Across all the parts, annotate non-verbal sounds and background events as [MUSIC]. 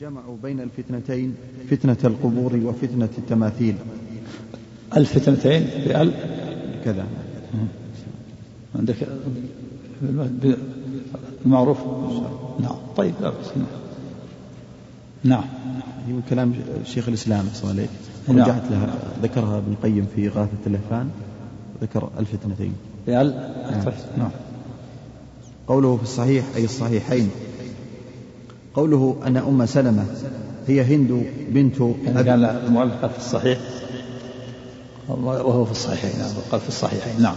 جمعوا بين الفتنتين فتنة القبور وفتنة التماثيل. الفتنتين بأل كذا. عندك المعروف؟ نعم. طيب لا بس نعم. من كلام شيخ الإسلام صلى الله عليه نعم. رجعت لها. ذكرها ابن القيم في غاثة اللهفان ذكر الفتنتين. بأل نعم. قوله في الصحيح أي الصحيحين. قوله أن أم سلمة هي هند بنت أبي كان المؤلف في الصحيح وهو في الصحيحين نعم قال في الصحيحين نعم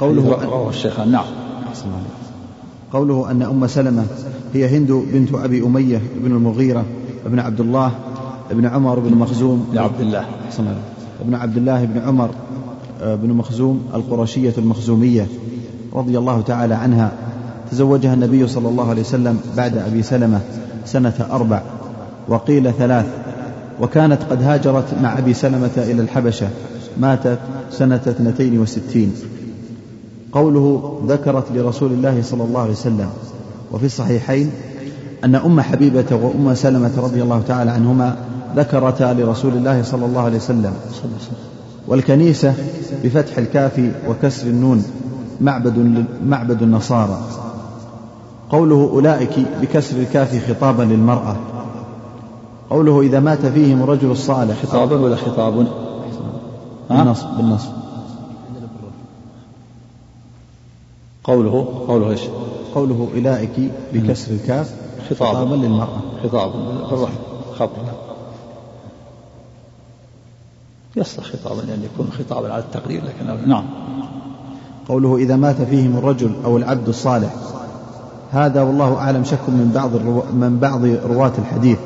قوله رواه الشيخان نعم. قوله أن أم سلمة هي هند بنت أبي أمية بن المغيرة بن عبد الله بن عمر بن مخزوم لعبد الله أحسن الله. ابن عبد الله بن عمر آه، بن مخزوم القرشية المخزومية رضي الله تعالى عنها تزوجها النبي صلى الله عليه وسلم بعد أبي سلمة سنة أربع وقيل ثلاث وكانت قد هاجرت مع أبي سلمة إلى الحبشة ماتت سنة اثنتين وستين. قوله ذكرت لرسول الله صلى الله عليه وسلم وفي الصحيحين أن أم حبيبة وأم سلمة رضي الله تعالى عنهما ذكرتا لرسول الله صلى الله عليه وسلم. والكنيسة بفتح الكاف وكسر النون معبد معبد النصارى. قوله أولئك بكسر الكاف خطابا للمرأة. قوله إذا مات فيهم الرجل الصالح. خطابا ولا خطاب؟ بالنصب بالنصب قوله قوله إيش؟ قوله أولئك بكسر الكاف خطابا. للمرأة. خطاب خبر يصلح خطابا لأن يكون خطابا على التقدير لكن نعم. قوله إذا مات فيهم الرجل أو العبد الصالح. هذا والله أعلم شك من بعض. من بعض رواة الحديث.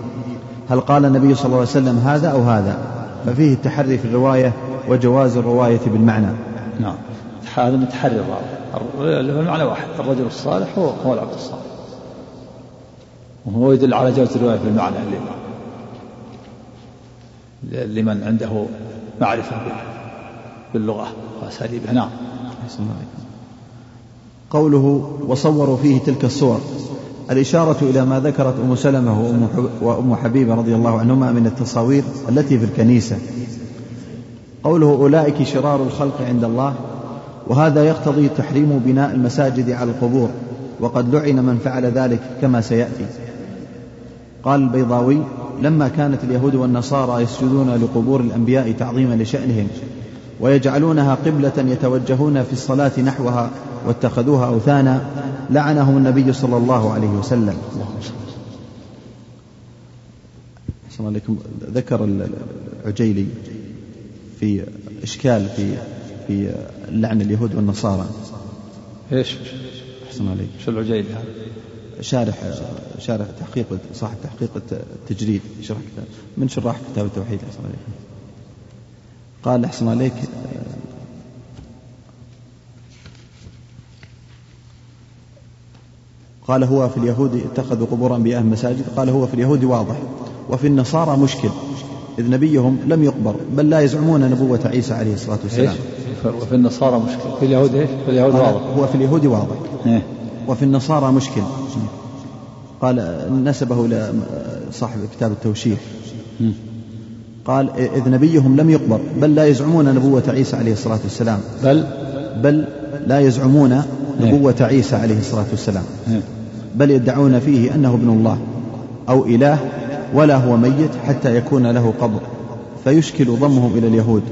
هل قال النبي صلى الله عليه وسلم هذا أو هذا؟ ففيه التحري في الرواية وجواز الرواية بالمعنى. نعم. هذا متحرر الراوي اللي هو المعنى واحد. الرجل الصالح هو هو العبد الصالح. وهو يدل على جواز الرواية بالمعنى اللي لمن عنده معرفة باللغة وأساليبها. نعم. قوله وصوروا فيه تلك الصور. الإشارة إلى ما ذكرت أم سلمة وأم حب- وأم حبيبة رضي الله عنهما من التصاوير التي في الكنيسة. قوله أولئك شرار الخلق عند الله وهذا يقتضي تحريم بناء المساجد على القبور وقد لعن من فعل ذلك كما سيأتي. قال البيضاوي لما كانت اليهود والنصارى يسجدون لقبور الأنبياء تعظيما لشأنهم ويجعلونها قبلة يتوجهون في الصلاة نحوها واتخذوها أوثانا لعنهم النبي صلى الله عليه وسلم. الله عليكم. ذكر العجيلي في إشكال في في لعن اليهود والنصارى. إيش؟ أحسن عليك شو العجيل هذا؟ شارح شارح تحقيق صاحب تحقيق التجريد شرح كتاب من شراح كتاب التوحيد. أحسن عليك قال أحسن عليك قال هو في اليهود اتخذوا قبور أنبيائهم مساجد قال هو في اليهود واضح وفي النصارى مشكل إذ نبيهم لم يقبر بل لا يزعمون نبوة عيسى عليه الصلاة والسلام؟ وفي النصارى مشكلة في اليهود إيش؟ في اليهود واضح هو في اليهود واضح إيه. وفي النصارى مشكل قال نسبه إلى صاحب كتاب التوشيح. قال إذ نبيهم لم يقبر بل لا يزعمون نبوة عيسى عليه الصلاة والسلام بل بل لا يزعمون نبوة عيسى عليه الصلاة والسلام إيه. بل يدعون فيه أنه ابن الله أو إله ولا هو ميت حتى يكون له قبر فيشكل ضمهم إلى اليهود.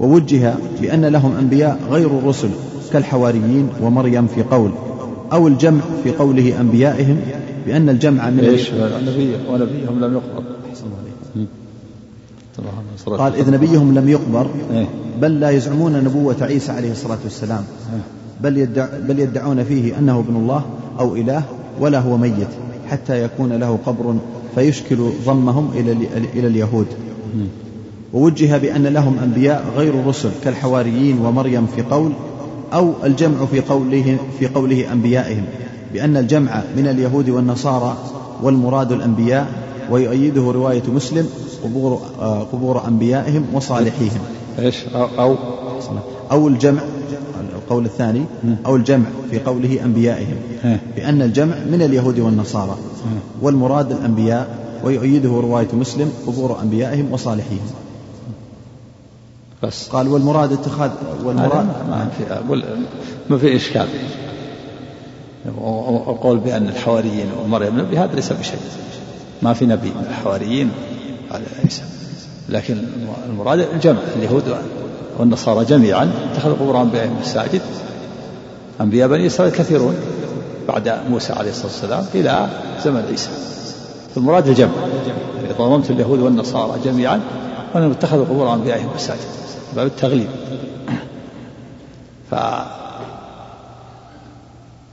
ووجه بأن لهم أنبياء غير الرسل كالحواريين ومريم في قول أو الجمع في قوله أنبيائهم بأن الجمع من إيش؟ نبي ونبيهم لم يقبر. طبعا قال إذ نبيهم لم يقبر إيه. بل لا يزعمون نبوة عيسى عليه الصلاة والسلام. بل, يدع بل يدعون فيه أنه ابن الله أو إله ولا هو ميت حتى يكون له قبر فيشكل ضمهم إلى إلى اليهود ووجه بأن لهم أنبياء غير الرسل كالحواريين ومريم في قول أو الجمع في قوله في قوله أنبيائهم بأن الجمع من اليهود والنصارى والمراد الأنبياء ويؤيده رواية مسلم قبور آه، قبور أنبيائهم وصالحيهم إيش؟ أو, أو أو الجمع القول الثاني أو الجمع في قوله أنبيائهم بأن الجمع من اليهود والنصارى والمراد الأنبياء ويؤيده رواية مسلم قبور أنبيائهم وصالحيهم. بس. قال والمراد اتخاذ والمراد ما في ما في إشكال. القول بأن الحواريين ومريم نبي هذا ليس بشيء. ما في نبي من الحواريين هذا ليس. لكن المراد الجمع اليهود والنصارى جميعا اتخذوا قبور أنبيائهم مساجد أنبياء بني إسرائيل كثيرون بعد موسى عليه الصلاة والسلام إلى زمن عيسى. المراد الجمع. ضممت اليهود والنصارى جميعا وأنهم اتخذوا قبور أنبيائهم مساجد باب التغليب.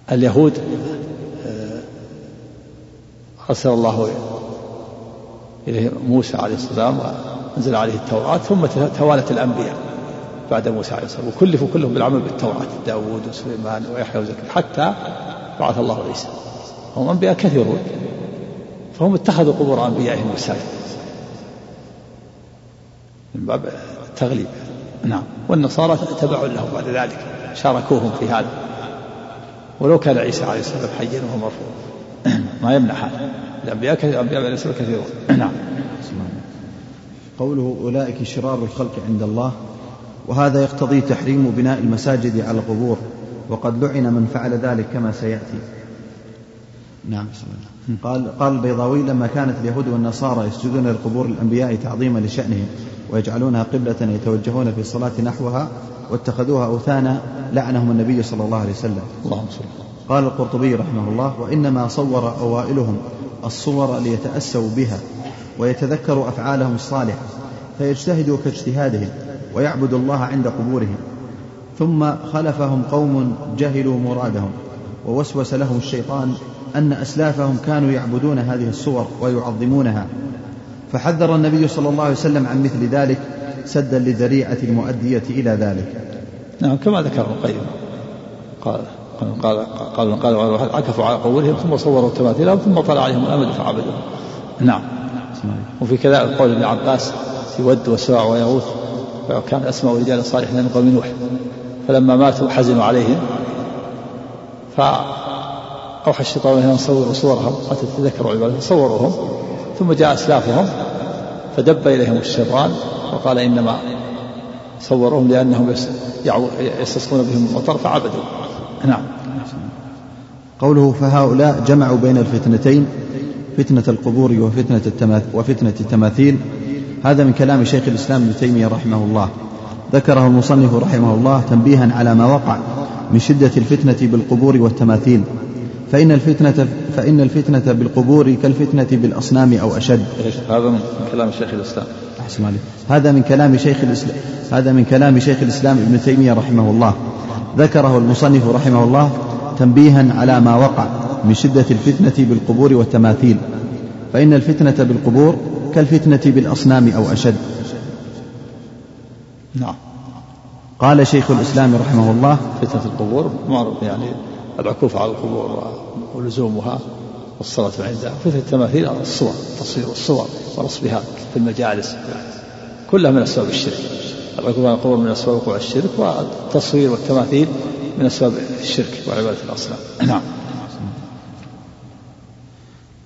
فاليهود آه، أرسل الله إليه موسى عليه السلام وأنزل عليه التوراة ثم توالت الأنبياء. بعد موسى عليه السلام. وكلفوا كلهم بالعمل بالتوراة داود وسليمان ويحيى وزكريا حتى بعث الله عيسى. هم أنبياء كثيرون فهم اتخذوا قبور أنبيائهم مساجد من باب التغليب. نعم. والنصارى تبعوا لهم بعد ذلك شاركوهم في هذا. ولو كان عيسى عليه السلام حيا وهو مرفوض. [CLEARS THROAT] ما يمنع هذا. الأنبياء الأنبياء عليه السلام كثيرون. [CLEARS THROAT] نعم. قوله أولئك شرار الخلق عند الله. وهذا يقتضي تحريم بناء المساجد على القبور وقد لعن من فعل ذلك كما سيأتي. نعم قال قال البيضاوي لما كانت اليهود والنصارى يسجدون لقبور الأنبياء تعظيما لشأنهم ويجعلونها قبلة يتوجهون في الصلاة نحوها واتخذوها أوثانا لعنهم النبي صلى الله عليه وسلم. اللهم صل قال القرطبي رحمه الله وإنما صور أوائلهم الصور ليتأسوا بها ويتذكروا أفعالهم الصالحة فيجتهدوا كاجتهادهم ويعبدوا الله عند قبورهم. ثم خلفهم قوم جهلوا مرادهم ووسوس لهم الشيطان أن أسلافهم كانوا يعبدون هذه الصور ويعظمونها. فحذر النبي صلى الله عليه وسلم عن مثل ذلك سدا لذريعة المؤدية إلى ذلك. نعم كما ذكر ابن القيم. قال قال قال قال عكفوا على قولهم ثم صوروا تماثيلهم ثم طلع عليهم الأمد فعبدوه. نعم. وفي كذا قول ابن عباس في ود وسواع ويغوث. وكان أسماء رجال صالحين من قوم نوح. فلما ماتوا حزنوا عليهم. فأوحى الشيطان إليهم صوروا صورهم وتتذكروا عبادهم صوروهم. ثم جاء أسلافهم فدب إليهم الشيطان وقال إنما صوروهم لأنهم يستسقون بهم المطر فعبدوا. نعم. قوله فهؤلاء جمعوا بين الفتنتين فتنة القبور وفتنة وفتنة التماثيل. هذا من كلام شيخ الإسلام ابن تيمية رحمه الله ذكره المصنف رحمه الله تنبيها على ما وقع من شدة الفتنة بالقبور والتماثيل فإن الفتنة فإن الفتنة بالقبور كالفتنة بالأصنام أو أشد. هذا من كلام شيخ الإسلام. أحسن عليك. هذا من كلام شيخ الإسلام هذا من كلام شيخ الإسلام ابن تيمية رحمه الله. ذكره المصنف رحمه الله تنبيها على ما وقع من شدة الفتنة بالقبور والتماثيل. فإن الفتنة بالقبور كالفتنة بالأصنام أو أشد. نعم. قال شيخ الإسلام رحمه الله فتنة القبور معروف يعني العكوف على القبور ولزومها والصلاة عندها فتنة التماثيل الصور تصوير الصور ونصبها في المجالس كلها من أسباب الشرك العكوف على القبور من أسباب وقوع الشرك والتصوير والتماثيل من أسباب الشرك وعبادة الأصنام نعم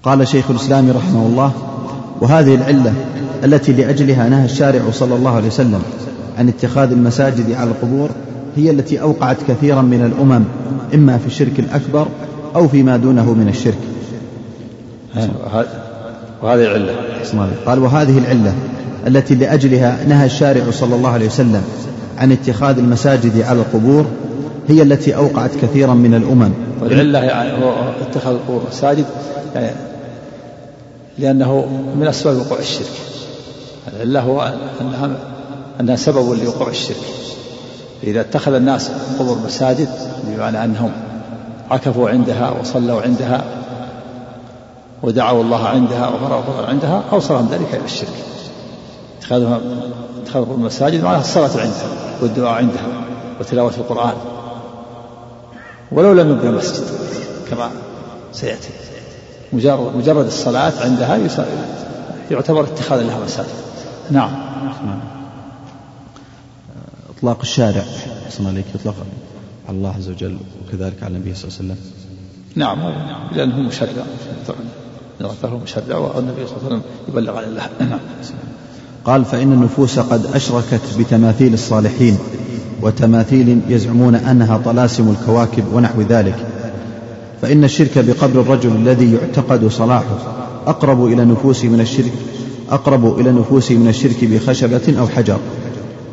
قال شيخ الإسلام رحمه الله وهذه العلة التي لأجلها نهى الشارع صلى الله عليه وسلم عن اتخاذ المساجد على القبور هي التي أوقعت كثيرا من الأمم إما في الشرك الأكبر أو فيما دونه من الشرك. وهذه العلة. قال وهذه العلة التي لأجلها نهى الشارع صلى الله عليه وسلم عن اتخاذ المساجد على القبور هي التي أوقعت كثيرا من الأمم. والعلة يعني هو اتخاذ القبور. مساجد يعني لأنه من أسباب وقوع الشرك. العلة هو أنها أنها سبب لوقوع الشرك. إذا اتخذ الناس قبور مساجد بمعنى أنهم عكفوا عندها وصلوا عندها ودعوا الله عندها وفرغوا عندها أوصلهم ذلك إلى الشرك. اتخاذها اتخاذ المساجد معناها الصلاة عندها والدعاء عندها وتلاوة القرآن. ولو لم يبنى مسجد كما سيأتي. مجرد مجرد الصلاة عندها يعتبر اتخاذ لها مساجد نعم. إطلاق الشارع. أحسن عليك. يطلق على الله عز وجل وكذلك على النبي صلى الله عليه وسلم. نعم. لأنه مشرع. ذكره مشرع والنبي صلى الله عليه وسلم يبلغ عن الله. نعم. قال فإن النفوس قد أشركت بتماثيل الصالحين وتماثيل يزعمون أنها طلاسم الكواكب ونحو ذلك. فإن الشرك بقبر الرجل الذي يعتقد صلاحه. أقرب إلى النفوس من الشرك أقرب إلى النفوس من الشرك بخشبة أو حجر.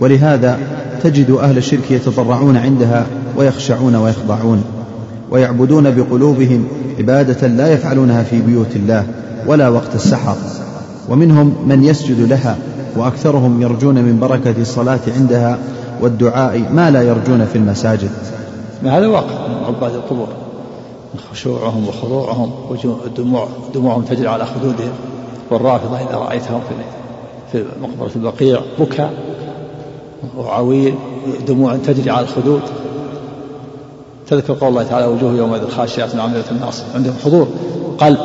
ولهذا تجد أهل الشرك يتضرعون عندها ويخشعون ويخضعون ويعبدون بقلوبهم عبادة لا يفعلونها في بيوت الله ولا وقت السحر. ومنهم من يسجد لها وأكثرهم يرجون من بركة الصلاة عندها والدعاء ما لا يرجون في المساجد. هذا واقع من عباد القبور. خشوعهم وخضوعهم ودموع دموعهم تجري على خدودهم والرافضة إذا رأيتهم في في مقبرة البقيع بكى وعويل دموع تجري على الخدود. تذكر قول الله تعالى وجوه يومئذ خاشعة عاملة الناصر عندهم حضور. قلب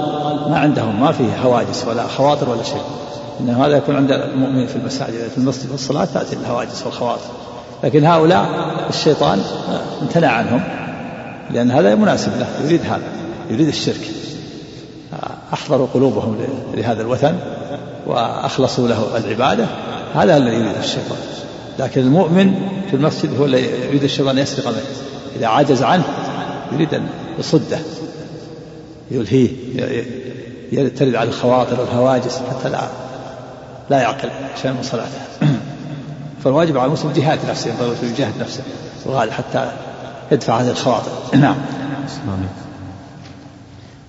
ما عندهم ما فيه هواجس ولا خواطر ولا شيء. إنما هذا يكون عند المؤمن في المساجد في المسجد في الصلاة تأتي الهواجس والخواطر. لكن هؤلاء الشيطان امتنع عنهم. لأن هذا مناسب له يريد هذا يريد الشرك. أحضروا قلوبهم لهذا الوثن وأخلصوا له العبادة هذا الذي يريده الشيطان. لكن المؤمن في المسجد هو الذي يريد الشيطان يسرق منه. إذا عجز عنه يريد أن يصده يلهيه ترد على الخواطر والهواجس حتى لا لا يعقل شيئا من صلاته. [CLEARS THROAT] فالواجب على المسلم جهاد نفسه ينبغي يجاهد نفسه الغالب حتى يدفع هذه الخواطر. نعم.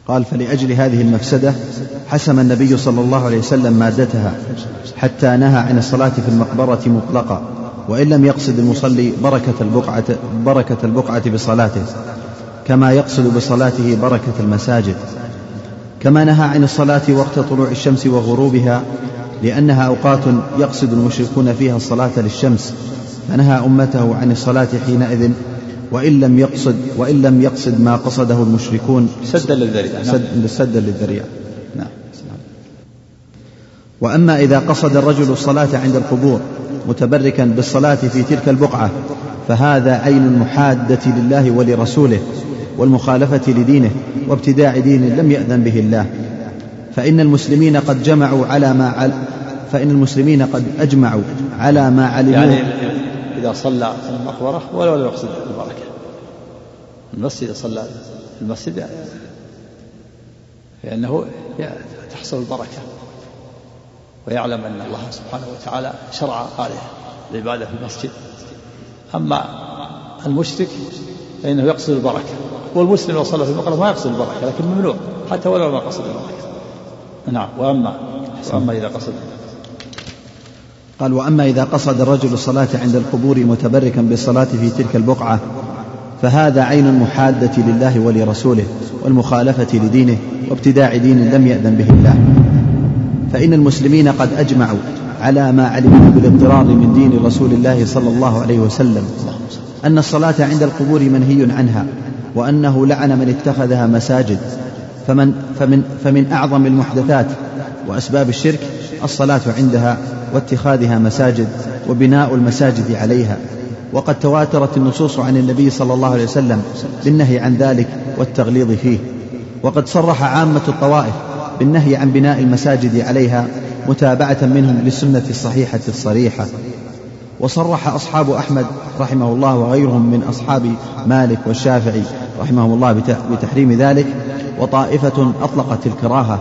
قال فلأجل هذه المفسدة حسم النبي صلى الله عليه وسلم مادتها حتى نهى عن الصلاة في المقبرة مطلقا وإن لم يقصد المصلي بركة البقعة بركة البقعة بصلاته كما يقصد بصلاته بركة المساجد. كما نهى عن الصلاة وقت طلوع الشمس وغروبها لأنها أوقات يقصد المشركون فيها الصلاة للشمس فنهى أمته عن الصلاة حينئذ وإن لم يقصد وإن لم يقصد ما قصده المشركون. سدا للذريعة. سد سدا للذريعة. نعم. وأما إذا قصد الرجل الصلاة عند القبور متبركا بالصلاة في تلك البقعة فهذا عين المحادة لله ولرسوله والمخالفة لدينه وابتداع دين لم يأذن به الله. فإن المسلمين قد جمعوا على ما عل فإن المسلمين قد أجمعوا على ما علموا. يعني إذا صلى في المقبرة ولو لم يقصد البركة المسجد صلى في المسجد فإنه تحصل البركة ويعلم أن الله سبحانه وتعالى شرع هذه العبادة في المسجد. أما المشرك فإنه يقصد البركة. والمسلم لو صلى في المقبرة ما يقصد البركة لكن ممنوع حتى ولو ما قصد البركة. نعم وأما وأما إذا قصد قال وأما إذا قصد الرجل الصلاة عند القبور متبركا بالصلاة في تلك البقعة فهذا عين المحادة لله ولرسوله والمخالفة لدينه وابتداع دين لم يأذن به الله. فإن المسلمين قد أجمعوا على ما علموا بالاضطرار من دين رسول الله صلى الله عليه وسلم أن الصلاة عند القبور منهي عنها وأنه لعن من اتخذها مساجد. فمن فمن فمن أعظم المحدثات وأسباب الشرك الصلاة عندها. واتخاذها مساجد وبناء المساجد عليها. وقد تواترت النصوص عن النبي صلى الله عليه وسلم بالنهي عن ذلك والتغليظ فيه. وقد صرح عامة الطوائف بالنهي عن بناء المساجد عليها متابعة منهم للسنة الصحيحة الصريحة. وصرح أصحاب أحمد رحمه الله وغيرهم من أصحاب مالك والشافعي رحمهم الله بتحريم ذلك وطائفة أطلقت الكراهة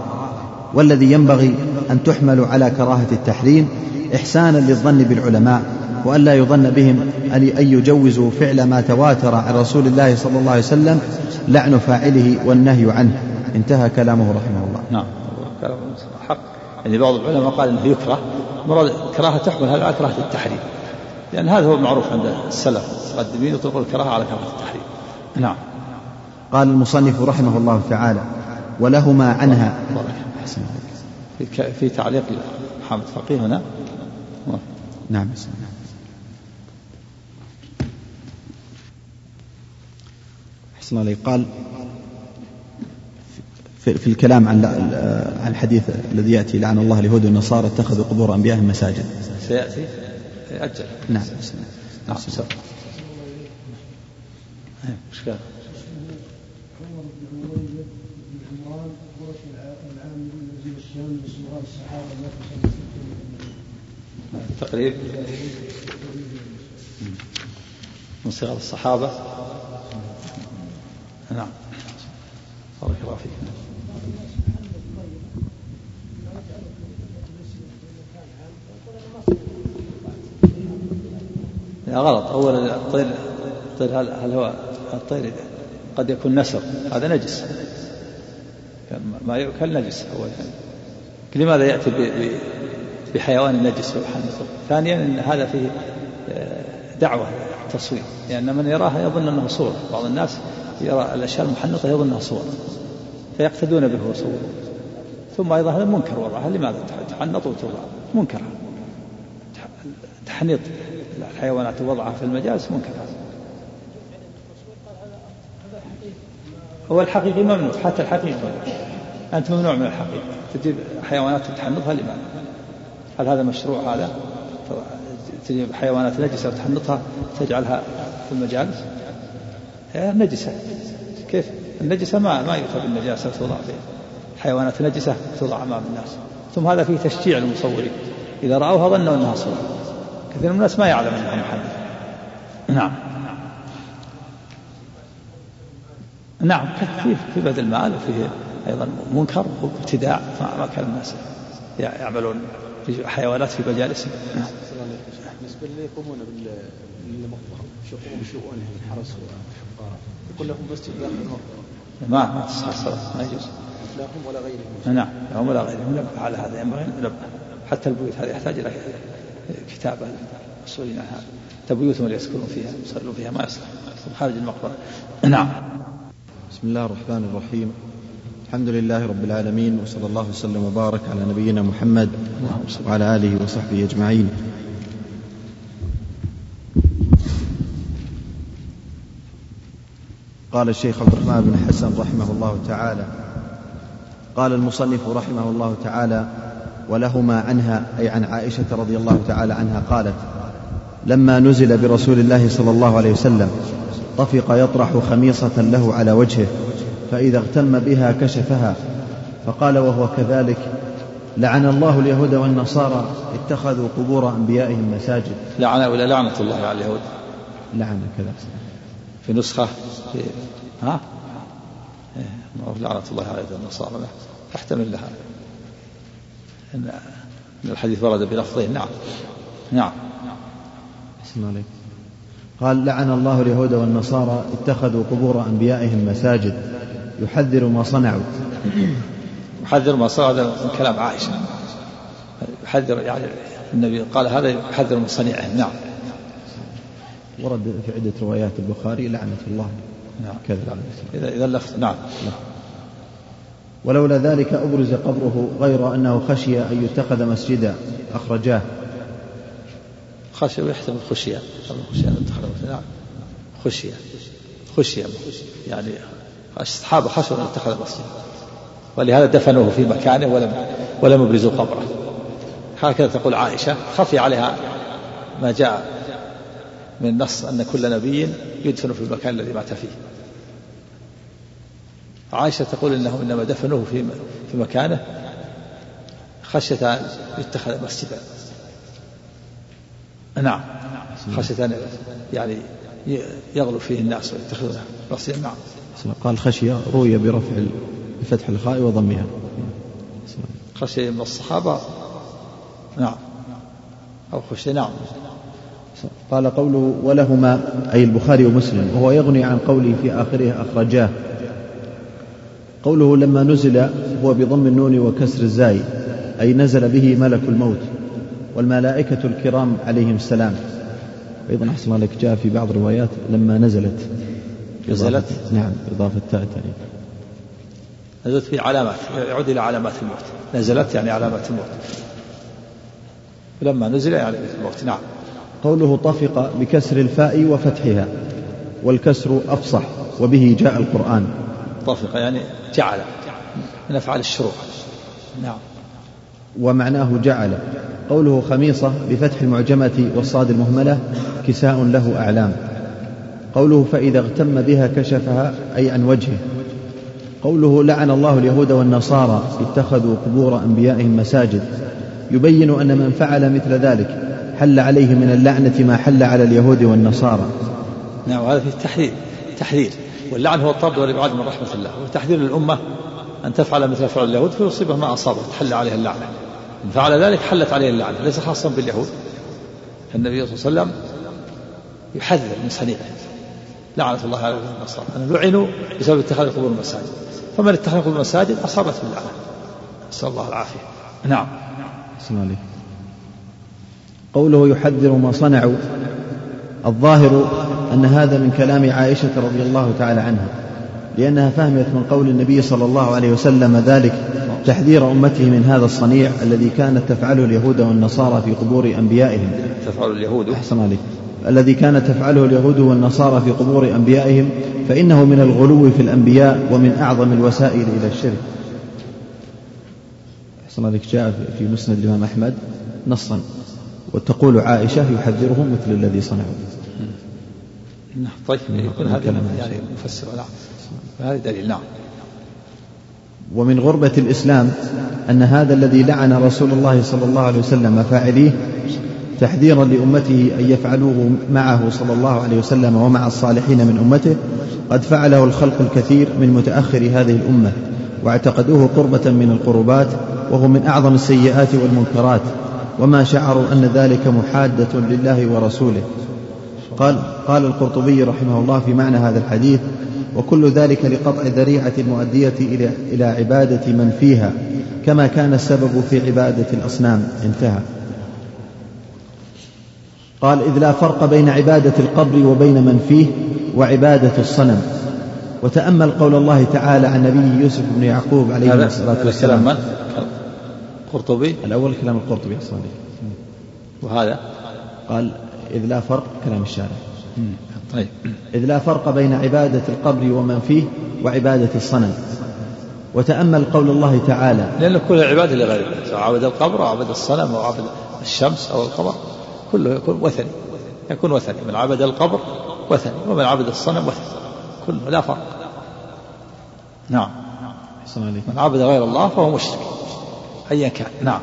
والذي ينبغي أن تحمل على كراهة التحريم إحسانا للظن بالعلماء وأن لا يظن بهم أن يجوزوا فعل ما تواتر عن رسول الله صلى الله عليه وسلم لعن فاعله والنهي عنه. انتهى كلامه رحمه الله. نعم. كلام حق. يعني بعض العلماء قال إنه يكره. مراد كراهة تحمل هذا على كراهة التحريم. لأن هذا هو المعروف عند السلف المتقدمين يطلقون الكراهة على كراهة التحريم. نعم. قال المصنف رحمه الله تعالى ولهما عنها في في تعليق حامد فقيه هنا. نعم أحسن عليك قال في, في الكلام عن عن الحديث الذي يأتي لعن الله اليهود والنصارى اتخذوا قبور انبيائهم مساجد. سيأتي؟ أجل نعم نعم سواء إيش قال؟ تقريب. من صغار الصحابة. نعم. بارك الله فيك. لا غلط. أولا الطير الطير هل هو الطير قد يكون نسر؟ هذا نجس. ما يؤكل نجس أولا لماذا يأتي بحيوان نجس ويحنطه ثانيا أن هذا فيه آه، دعوة تصوير. لأن من يراها يظن أنه صورة بعض الناس يرى الأشياء المحنطة يظن أنها صورة فيقتدون به وصوره ثم أيضا هذا منكر وضعها لماذا تحنط وتوضع منكر. تحنيط. الحيوانات ووضعها في المجالس منكر. هو الحقيقي ممنوع. حتى الحقيقي ممنوع. أنت ممنوع من الحقيقة تجيب حيوانات تحنطها لماذا؟ هل هذا مشروع؟ هذا؟ تجيب حيوانات نجسة وتحنطها تجعلها في المجالس؟ هي نجسة كيف؟ النجسة ما ما يؤتى بالنجاسة توضع فيها. حيوانات نجسة توضع أمام الناس. ثم هذا فيه تشجيع المصورين. إذا رأوها ظنوا أنها صورة. كثير من الناس ما يعلم أنها محنطة نعم. نعم في في بذل المال؟ وفيه أيضا منكر وابتداع ما كان الناس يعملون حيوانات في مجالسهم نعم. بالنسبة اللي يقومون بالمقبرة يقومون بشؤونهم الحرس والحقارة يقول لهم مسجد داخل المقبرة ما ما تصح الصلاة ما يجوز. لا هم ولا غيرهم. نعم هم ولا غيرهم. نبه على هذا ينبغي ان ننبه حتى البيوت هذه يحتاج إلى كتابة مسؤولين عن هذا حتى بيوتهم اللي يسكنون فيها يصلون فيها ما يصلح خارج المقبرة. نعم. بسم الله الرحمن الرحيم. الحمد لله رب العالمين وصلى الله وسلم وبارك على نبينا محمد وعلى آله وصحبه أجمعين. قال الشيخ عبد الرحمن بن حسن رحمه الله تعالى قال المصنف رحمه الله تعالى ولهما عنها أي عن عائشة رضي الله تعالى عنها قالت لما نزل برسول الله صلى الله عليه وسلم طفق يطرح خميصة له على وجهه فإذا اغتم بها كشفها. فقال وهو كذلك لعن الله اليهود والنصارى اتخذوا قبور أنبيائهم مساجد. لعن ولا لعنة الله على اليهود؟ لعن كذا. في نسخة؟ في ها؟ إيه، لعنة الله على النصارى تحتمل لها. إن الحديث ورد بلفظين نعم. نعم. اسم عليك قال لعن الله اليهود والنصارى اتخذوا قبور أنبيائهم مساجد. يحذر ما صنعوا. يحذر ما صنعوا هذا من كلام عائشة. يحذر يعني النبي قال هذا يحذر من صنيعهم نعم. ورد في عدة روايات البخاري لعنة الله. نعم. كذا. إذا إذا اللفظ نعم. ولولا ذلك أبرز قبره غير أنه خشي أن يتخذ مسجدا. أخرجاه. خشي ويحتمل خشية. خشية نعم. خشية. خشية. يعني الصحابة خشوا أن يتخذ مسجدا ولهذا دفنوه في مكانه ولم ولم يبرزوا قبره. هكذا تقول عائشة. خفي عليها ما جاء من النص أن كل نبي يدفن في المكان الذي مات فيه. عائشة تقول إنهم إنما دفنوه في في مكانه خشية أن يتخذ مسجدا. نعم. خشية أن يعني يغلو فيه الناس ويتخذونه مسجدا. نعم. قال خشية روي برفع بفتح الخاء وضمها. خشية من الصحابة؟ نعم. أو خشية نعم. قال قوله ولهما أي البخاري ومسلم وهو يغني عن قوله في آخره أخرجاه. قوله لما نزل هو بضم النون وكسر الزاي أي نزل به ملك الموت والملائكة الكرام عليهم السلام. أيضا أحسن الله لك جاء في بعض الروايات لما نزلت. نزلت؟ نعم إضافة تاء نزلت في علامات يعود إلى علامات الموت. نزلت يعني علامات الموت. ولما نزل يعني الموت نعم. قوله طفق بكسر الفاء وفتحها والكسر أفصح وبه جاء القرآن. طفق يعني جعل من أفعال الشروع نعم. ومعناه جعل. قوله خميصة بفتح المعجمة والصاد المهملة كساء له أعلام. قوله فإذا اغتم بها كشفها أي عن وجهه. قوله لعن الله اليهود والنصارى اتخذوا قبور أنبيائهم مساجد. يبين أن من فعل مثل ذلك حل عليه من اللعنة ما حل على اليهود والنصارى. نعم وهذا في التحذير. تحذير. واللعن هو الطرد والإبعاد من رحمة الله. وتحذير للأمة أن تفعل مثل فعل اليهود فيصيبه ما أصابه تحل عليه اللعنة. إن فعل ذلك حلت عليه اللعنة ليس خاصا باليهود. النبي صلى الله عليه وسلم يحذر من صنيعه. لعنة الله على النصارى أن لعنوا بسبب اتخاذ قبور المساجد. فمن اتخذ قبور المساجد أصابته اللعنة. نسأل الله العافية. نعم. عليك قوله يحذر ما صنعوا. الظاهر أن هذا من كلام عائشة رضي الله تعالى عنها لأنها فهمت من قول النبي صلى الله عليه وسلم ذلك تحذير أمته من هذا الصنيع الذي كانت تفعله اليهود والنصارى في قبور أنبيائهم. تفعل اليهود. أحسن عليك. الذي كانت تفعله اليهود والنصارى في قبور أنبيائهم فإنه من الغلو في الأنبياء ومن أعظم الوسائل إلى الشرك. أحسن عليك جاء في مسند الإمام أحمد نصا وتقول عائشة يحذرهم مثل الذي صنعوا. نعم طيب يكون هذا يعني مفسر نعم هذا دليل نعم. ومن غربة الإسلام أن هذا الذي لعن رسول الله صلى الله عليه وسلم فاعليه تحذيرا لأمته أن يفعلوه معه صلى الله عليه وسلم ومع الصالحين من أمته. قد فعله الخلق الكثير من متأخر هذه الأمة واعتقدوه قربة من القربات وهو من أعظم السيئات والمنكرات وما شعروا أن ذلك محادة لله ورسوله. قال قال القرطبي رحمه الله في معنى هذا الحديث وكل ذلك لقطع ذريعة المؤدية إلى إلى عبادة من فيها كما كان السبب في عبادة الأصنام. انتهى. قال إذ لا فرق بين عبادة القبر وبين من فيه وعبادة الصنم. وتأمل قول الله تعالى عن نبي يوسف بن يعقوب عليه الصلاة والسلام. من؟ القرطبي؟ الأول كلام القرطبي أحسن وهذا؟ قال إذ لا فرق كلام الشارع. طيب. إذ لا فرق بين عبادة القبر ومن فيه وعبادة الصنم. وتأمل قول الله تعالى. لأن كل عبادة لغير الله سواء عبد القبر أو عبد الصنم أو عبد الشمس أو القمر كله يكون وثني. يكون وثني. من عبد القبر وثني. ومن عبد الصنم وثني. كله لا فرق. نعم. من عبد غير الله فهو مشرك. أيا كان. نعم.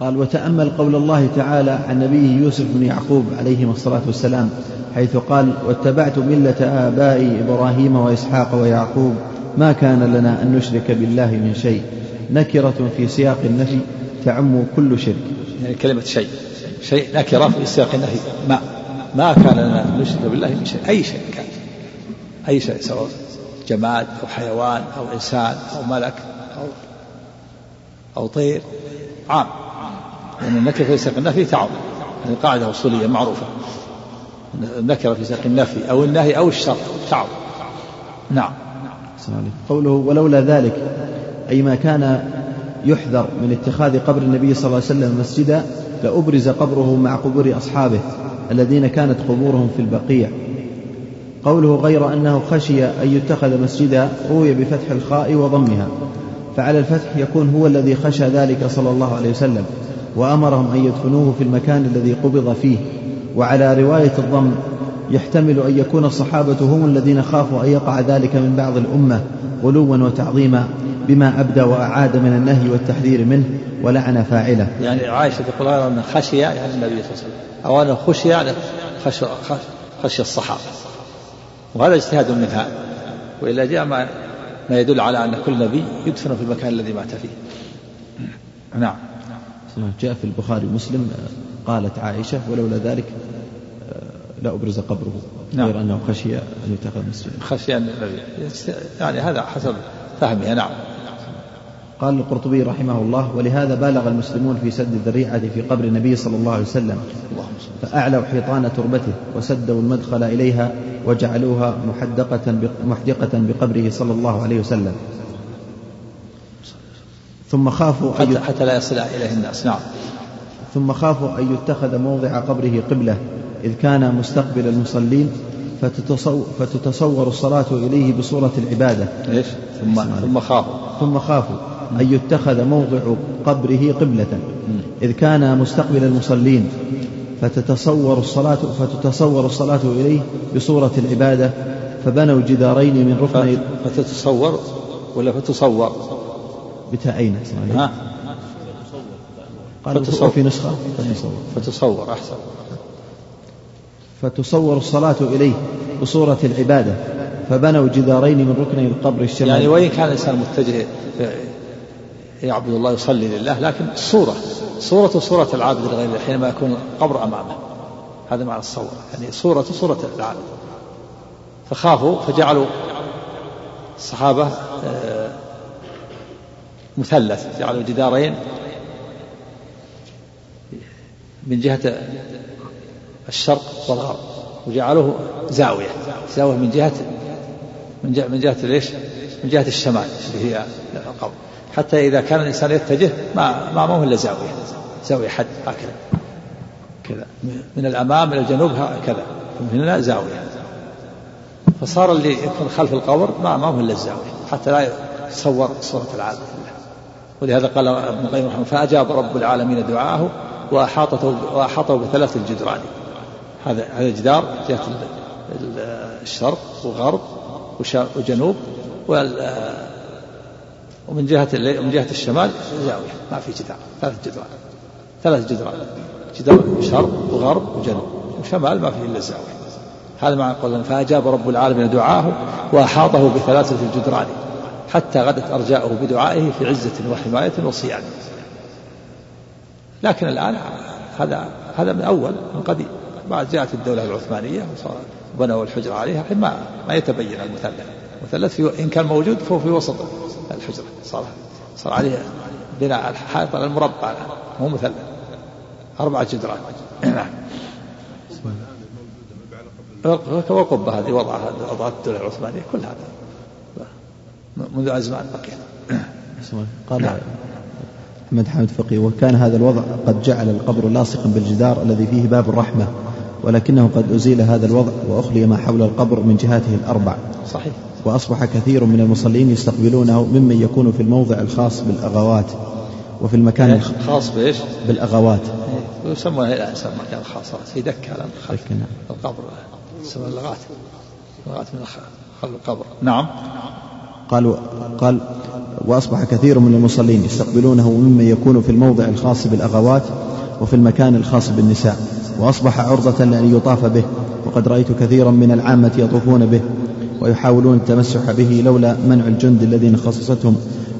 قال وتأمل قول الله تعالى عن نبيه يوسف بن يعقوب عليهما الصلاة والسلام حيث قال واتبعت ملة آبائي إبراهيم وإسحاق ويعقوب ما كان لنا أن نشرك بالله من شيء. نكرة في سياق النفي تعم كل شرك. يعني كلمة شيء. شيء نكرة في سياق النفي ما ما كان لنا أن نشرك بالله من شيء. أي شيء كان. أي شيء سواء جماد أو حيوان أو إنسان أو ملك أو أو طير. عام. لأن النكرة في سياق النفي تعم هذه قاعدة أصولية معروفة. النكرة في سياق النفي أو النهي أو الشر تعم نعم. قوله ولولا ذلك أي ما كان يحذر من اتخاذ قبر النبي صلى الله عليه وسلم مسجدا لأبرز قبره مع قبور أصحابه الذين كانت قبورهم في البقيع. قوله غير أنه خشي أن يتخذ مسجدا روي بفتح الخاء وضمها. فعلى الفتح يكون هو الذي خشى ذلك صلى الله عليه وسلم وأمرهم أن يدفنوه في المكان الذي قبض فيه. وعلى رواية الضم يحتمل أن يكون الصحابة هم الذين خافوا أن يقع ذلك من بعض الأمة غلوا وتعظيما. بما أبدى وأعاد من النهي والتحذير منه ولعن فاعله. يعني عائشة تقول أن خشي يعني النبي صلى الله عليه وسلم. أو أنه خشي يعني خشي, خشي الصحابة. وهذا اجتهاد منها. وإلا جاء ما, ما يدل على أن كل نبي يدفن في المكان الذي مات فيه. نعم. جاء في البخاري ومسلم قالت عائشة ولولا ذلك آه، لا أبرز قبره. نعم. غير أنه خشي أن يتخذ مسجدا. خشي أن يعني هذا حسب فهمها نعم. قال القرطبي رحمه الله ولهذا بالغ المسلمون في سد الذريعة في قبر النبي صلى الله عليه وسلم فأعلوا حيطان تربته وسدوا المدخل إليها وجعلوها محدقة محدقة بقبره صلى الله عليه وسلم. ثم خافوا حتى, حتى لا يصل إليه الناس. نعم. ثم خافوا أن يتخذ موضع قبره قبلة إذ كان مستقبل المصلين فتتصور, فتتصور الصلاة إليه بصورة العبادة. إيش؟ ثم ثم خافوا. ثم خافوا أن يتخذ موضع قبره قبلة. إذ كان مستقبل المصلين فتتصور الصلاة فتتصور الصلاة إليه بصورة العبادة فبنوا جدارين من ركن فتتصور ولا فتصور؟ بتاءين ها؟ قال فتصور. في نسخة فتصور. فتصور أحسن. فتصور الصلاة إليه بصورة العبادة. فبنوا جدارين من ركني القبر الشمالي. يعني وإن كان الإنسان متجه يعبد الله يصلي لله لكن الصورة صورة صورة العابد لغير حينما يكون القبر أمامه. هذا معنى الصور يعني صورة صورة العابد. فخافوا فجعلوا الصحابة آه، مثلث جعلوا جدارين من جهة الشرق والغرب وجعلوه زاوية زاوية من جهة من جهة من جهة ليش؟ من جهة الشمال اللي هي القبر حتى إذا كان الإنسان يتجه ما ما هو إلا زاوية. زاوية حد هكذا. كذا. من الأمام إلى الجنوب هكذا من هنا زاوية. فصار اللي يكون خلف القبر ما ما هو إلا الزاوية. حتى لا يتصور صورة العالم ولهذا قال ابن القيم رحمه فأجاب رب العالمين دعاءه وأحاطته وأحاطه بثلاث الجدران. هذا هذا جدار جهة الشرق والغرب وجنوب ومن جهة من جهة الشمال زاوية ما في جدار ثلاث جدران ثلاث جدران جدار شرق وغرب وجنوب. وشمال ما فيه إلا الزاوية. هذا معنى قولنا فأجاب رب العالمين دعاءه وأحاطه بثلاثة الجدران حتى غدت أرجاؤه بدعائه في عزة وحماية وصيانة لكن الآن هذا هذا من أول من قديم. بعد جاءت الدولة العثمانية وصار بنوا الحجرة عليها الحين ما ما يتبين المثلث. المثلث في إن كان موجود فهو في وسط الحجرة. صار صار عليه بناء الحائط على المربع. مو مثلث. أربعة جدران. نعم. والقبة هذه. وضعها وضعت الدولة العثمانية كل هذا. منذ أزمان بقيت قال نعم. أحمد حامد فقيه وكان هذا الوضع قد جعل القبر لاصقا بالجدار الذي فيه باب الرحمة. ولكنه قد أزيل هذا الوضع وأخلي ما حول القبر من جهاته الأربع. صحيح. وأصبح كثير من المصلين يستقبلونه ممن يكون في الموضع الخاص بالأغوات وفي المكان الخاص بإيش؟ بالأغوات. يسمونه لا يسمى مكان خاص. في دكة على خلف نعم. القبر. يسمى اللغات لغات من خلف القبر. نعم. قال قال وأصبح كثير من المصلين يستقبلونه ممن يكون في الموضع الخاص بالأغوات وفي المكان الخاص بالنساء. وأصبح عرضة لأن يطاف به وقد رأيت كثيرا من العامة يطوفون به ويحاولون التمسح به لولا منع الجند الذين خصصتهم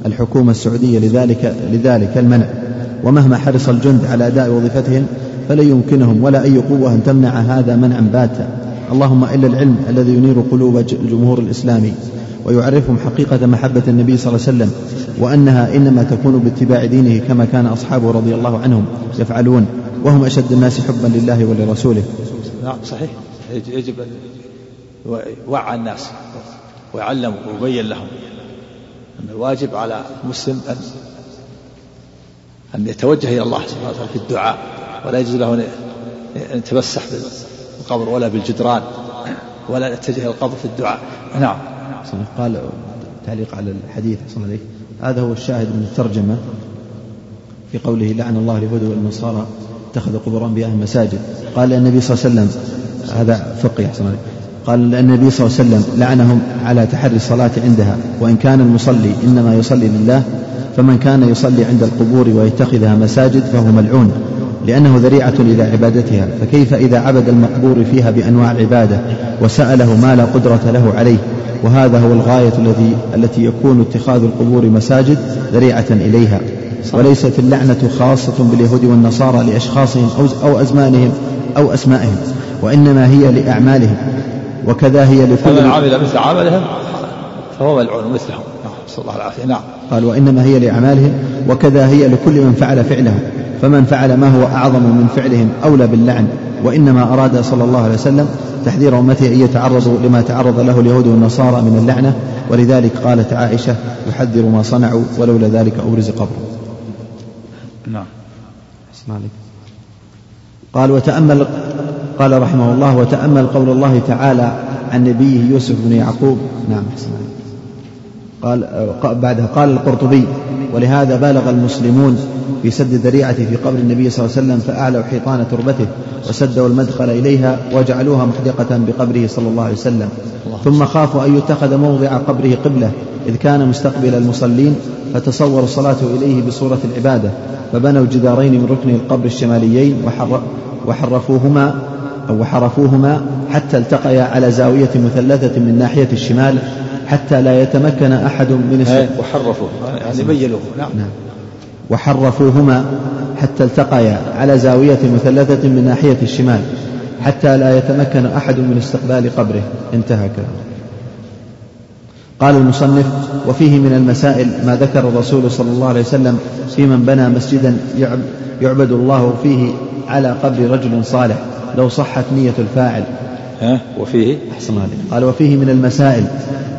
الحكومة السعودية لذلك لذلك المنع. ومهما حرص الجند على أداء وظيفتهم فلن يمكنهم ولا أي قوة أن تمنع هذا منعا باتا. اللهم إلا العلم الذي ينير قلوب الجمهور الإسلامي ويعرفهم حقيقة محبة النبي صلى الله عليه وسلم وأنها إنما تكون باتباع دينه كما كان أصحابه رضي الله عنهم يفعلون. وهم أشد الناس حبا لله ولرسوله. نعم صحيح. يجب أن يوعى الناس ويعلم ويبين لهم أن الواجب على المسلم أن أن يتوجه إلى الله سبحانه وتعالى في الدعاء ولا يجوز له أن يتمسح بالقبر ولا بالجدران ولا يتجه إلى القبر في الدعاء. نعم. قال تعليق على الحديث صلى الله عليه هذا هو الشاهد من الترجمة في قوله لعن الله اليهود والنصارى. اتخذوا قبور أنبيائهم مساجد. قال النبي صلى الله عليه وسلم هذا فقه أحسن قال النبي صلى الله عليه وسلم لعنهم على تحري الصلاة عندها وإن كان المصلي إنما يصلي لله فمن كان يصلي عند القبور ويتخذها مساجد فهو ملعون لأنه ذريعة إلى عبادتها. فكيف إذا عبد المقبور فيها بأنواع العبادة وسأله ما لا قدرة له عليه؟ وهذا هو الغاية الذي التي يكون اتخاذ القبور مساجد ذريعة إليها. وليست اللعنة خاصة باليهود والنصارى لأشخاصهم أو, أزمانهم أو أسمائهم وإنما هي لأعمالهم وكذا هي لكل من عمل مثل عملهم فهو ملعون مثلهم. نسأل الله العافية. نعم. قال وإنما هي لأعمالهم وكذا هي لكل من فعل فعله فمن فعل ما هو أعظم من فعلهم أولى باللعن وإنما أراد صلى الله عليه وسلم تحذير أمته أن يتعرضوا لما تعرض له اليهود والنصارى من اللعنة ولذلك قالت عائشة يحذر ما صنعوا ولولا ذلك أبرز قبره. نعم. قال وتأمل قال رحمه الله وتأمل قول الله تعالى عن نبيه يوسف بن يعقوب. نعم قال بعدها قال القرطبي ولهذا بالغ المسلمون في سد الذريعة في قبر النبي صلى الله عليه وسلم فأعلوا حيطان تربته وسدوا المدخل إليها وجعلوها محدقة بقبره صلى الله عليه وسلم. ثم خافوا أن يتخذ موضع قبره قبلة إذ كان مستقبل المصلين فتصوروا الصلاة إليه بصورة العبادة. فبنوا جدارين من ركن القبر الشماليين وحرفوهما أو وحرفوهما حتى التقيا على زاوية مثلثة من ناحية الشمال حتى لا يتمكن أحد من إيه، وحرفوه. يعني بينوه. نعم. نعم. وحرفوهما حتى التقيا على زاوية مثلثة من ناحية الشمال حتى لا يتمكن أحد من استقبال قبره. انتهى كلامه. قال المصنف وفيه من المسائل ما ذكر الرسول صلى الله عليه وسلم في من بنى مسجدا يعبد الله فيه على قبر رجل صالح لو صحت نية الفاعل. ها؟ وفيه؟ أحسن عليك. قال وفيه من المسائل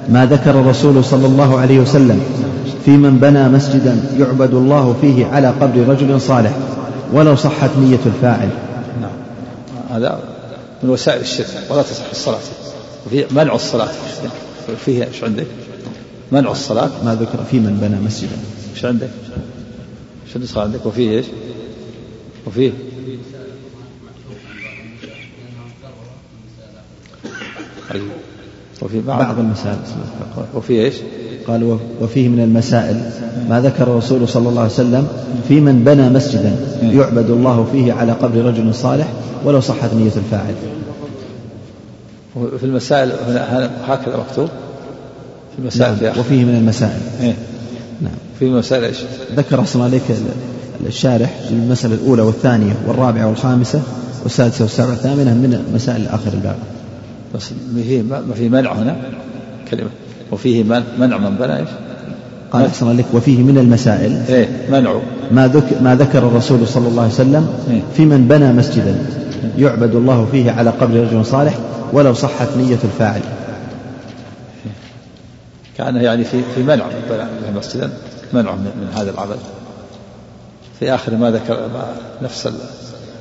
ما ذكر الرسول صلى الله عليه وسلم في من بنى مسجدا يعبد الله فيه على قبر رجل صالح ولو صحت نية الفاعل. نعم. هذا من وسائل الشرك ولا تصح الصلاة. وفي منع الصلاة. فيه إيش عندك؟ منع الصلاة ما ذكر في من بنى مسجدا. إيش عندك؟ إيش النسخة عندك؟ وفيه إيش؟ وفيه. وفي بعض, بعض المسائل وفي إيش؟ قال وفيه من المسائل ما ذكر الرسول صلى الله عليه وسلم في من بنى مسجدا يعبد الله فيه على قبر رجل صالح ولو صحت نية الفاعل. في المسائل هكذا مكتوب. المسائل. نعم وفيه من المسائل. إيه؟ نعم. في المسائل إيش؟ ذكر أحسن عليك الشارح المسألة الأولى والثانية والرابعة والخامسة والسادسة والسابعة والثامنة من مسائل آخر الباب. بس فيه ما في منع هنا؟ كلمة. وفيه منع من بنى إيش؟ قال أحسن لك وفيه من المسائل. إيه منع. ما ذكر ما ذكر الرسول صلى الله عليه وسلم إيه؟ في من بنى مسجدا يعبد الله فيه على قبر رجل صالح ولو صحت نية الفاعل. كأنه يعني في في منع من مسجدا منع من, هذا العمل. في آخر ما ذكر نفس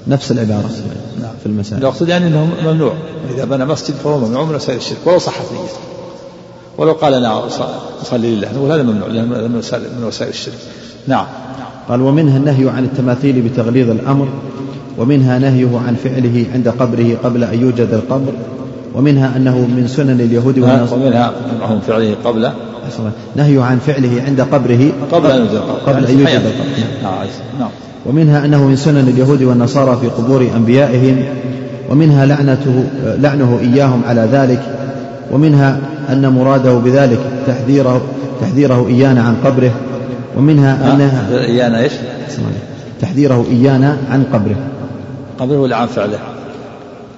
نفس العبارة نعم. في المسائل المقصود يعني أنه ممنوع. إذا بنى مسجد فهو ممنوع من وسائل الشرك. ولو صحت نيته ولو قال أنا أصلي لله. نقول هذا ممنوع لأنه من وسائل من وسائل الشرك. نعم. قال ومنها النهي عن التماثيل بتغليظ الأمر ومنها نهيه عن فعله عند قبره قبل أن يوجد القبر. ومنها أنه من سنن اليهود والنصارى. ومنها منعهم فعله قبل نهيه عن فعله عند قبره. قبل أن يوجد قبل أن يوجد نعم. نعم. ومنها أنه من سنن اليهود والنصارى في قبور أنبيائهم. ومنها لعنته لعنه إياهم على ذلك. ومنها أن مراده بذلك تحذيره تحذيره إيانا عن قبره. ومنها أنها إيانا إيش؟ تحذيره إيانا عن قبره. قبره ولا عن فعله؟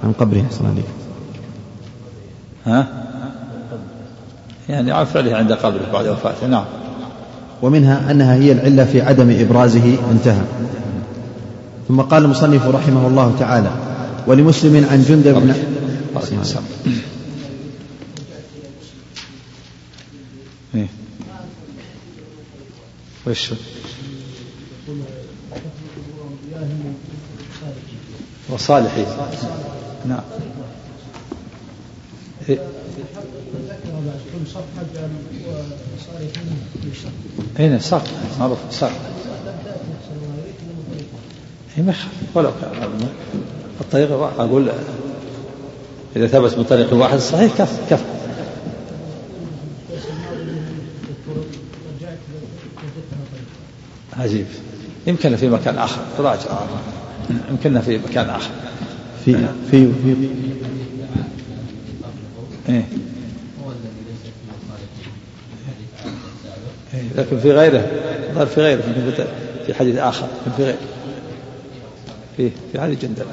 عن قبره أحسن عليك. ها؟ يعني عن فعله عند قبره بعد وفاته نعم. ومنها أنها هي العلة في عدم إبرازه انتهى. ثم قال المصنف رحمه الله تعالى ولمسلم عن جندب بن إيه. وش؟ وصالحين نعم. هنا صح معروف صح. هي ما ولو الطريق أقول إذا ثبت بطريق واحد صحيح كف كف. عجيب. يمكن في مكان آخر. تراجع. يمكن في مكان آخر. في في في إيه. لكن في غيره. ظهر في غيره. في حديث آخر. في غيره. في في حديث جندل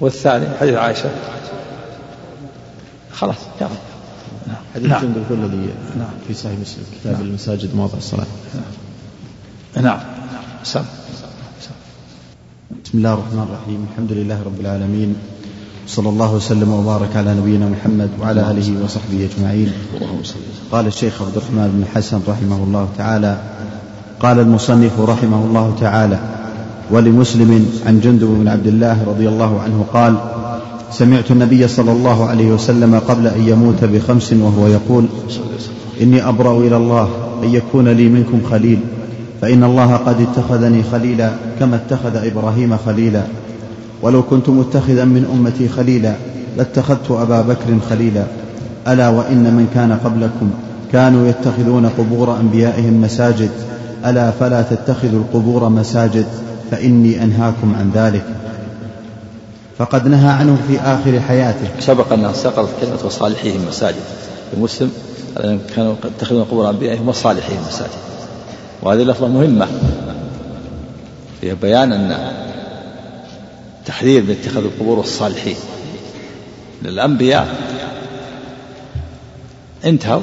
والثاني حديث عائشة. خلاص كفى حديث نعم. جندل هو الذي نعم. في صحيح مسلم. كتاب نعم. المساجد مواضع الصلاة. نعم. نعم. سم. بسم الله الرحمن الرحيم. الحمد لله رب العالمين. صلى الله وسلم وبارك على نبينا محمد وعلى آله وصحبه أجمعين. قال الشيخ عبد الرحمن بن حسن رحمه الله تعالى قال المصنف رحمه الله تعالى ولمسلم عن جندب بن عبد الله رضي الله عنه قال سمعت النبي صلى الله عليه وسلم قبل أن يموت بخمس وهو يقول إني أبرأ إلى الله أن يكون لي منكم خليل فإن الله قد اتخذني خليلا كما اتخذ إبراهيم خليلا. ولو كنت متخذا من أمتي خليلا لاتخذت أبا بكر خليلا. ألا وإن من كان قبلكم كانوا يتخذون قبور أنبيائهم مساجد. ألا فلا تتخذوا القبور مساجد فإني أنهاكم عن ذلك. فقد نهى عنه في آخر حياته. سبق أنها سقطت كلمة وصالحيهم مساجد. المسلم كانوا يتخذون قبور أنبيائهم وصالحيهم مساجد. وهذه اللفظة مهمة فيها بيان أن تحذير من اتخاذ القبور والصالحين للأنبياء. انتهوا.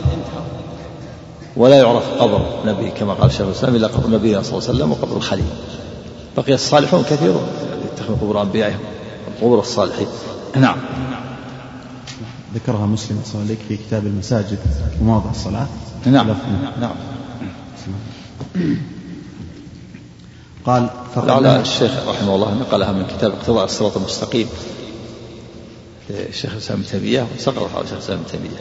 ولا يعرف قبر نبي كما قال شيخ الإسلام إلا قبر نبينا صلى الله عليه وسلم وقبر الخليل. بقي الصالحون كثيرون يتخذون قبور أنبيائهم قبور الصالحين. نعم. ذكرها مسلم صلى الله في كتاب المساجد ومواضع الصلاة. نعم. نعم. قال فقال الشيخ رحمه الله نقلها من كتاب اقتضاء الصراط المستقيم للشيخ الإسلام ابن تيمية وسقط على الشيخ الإسلام ابن تيمية.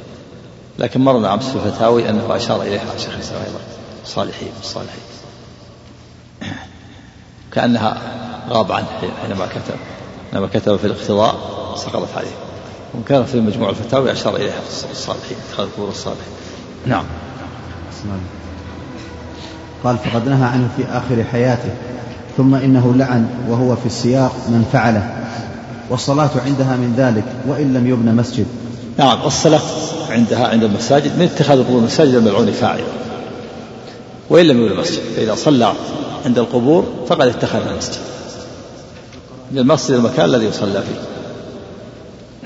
لكن مرنا امس في الفتاوي أنه أشار إليها الشيخ الإسلام أيضا صالحين الصالحين. كأنها غاب عنه حينما كتب حينما كتب في الاقتضاء سقطت عليه. وكان في مجموع الفتاوي أشار إليها الصالحين اتخاذ قبور الصالحين. نعم. قال فقد نهى عنه في آخر حياته. ثم إنه لعن وهو في السياق من فعله والصلاة عندها من ذلك وإن لم يبنى مسجد. نعم الصلاة عندها عند المساجد من اتخاذ القبور المساجد الملعون فاعل. وإن لم يبنى مسجد فإذا صلى عند القبور فقد اتخذ المسجد. المسجد المكان الذي يصلى فيه.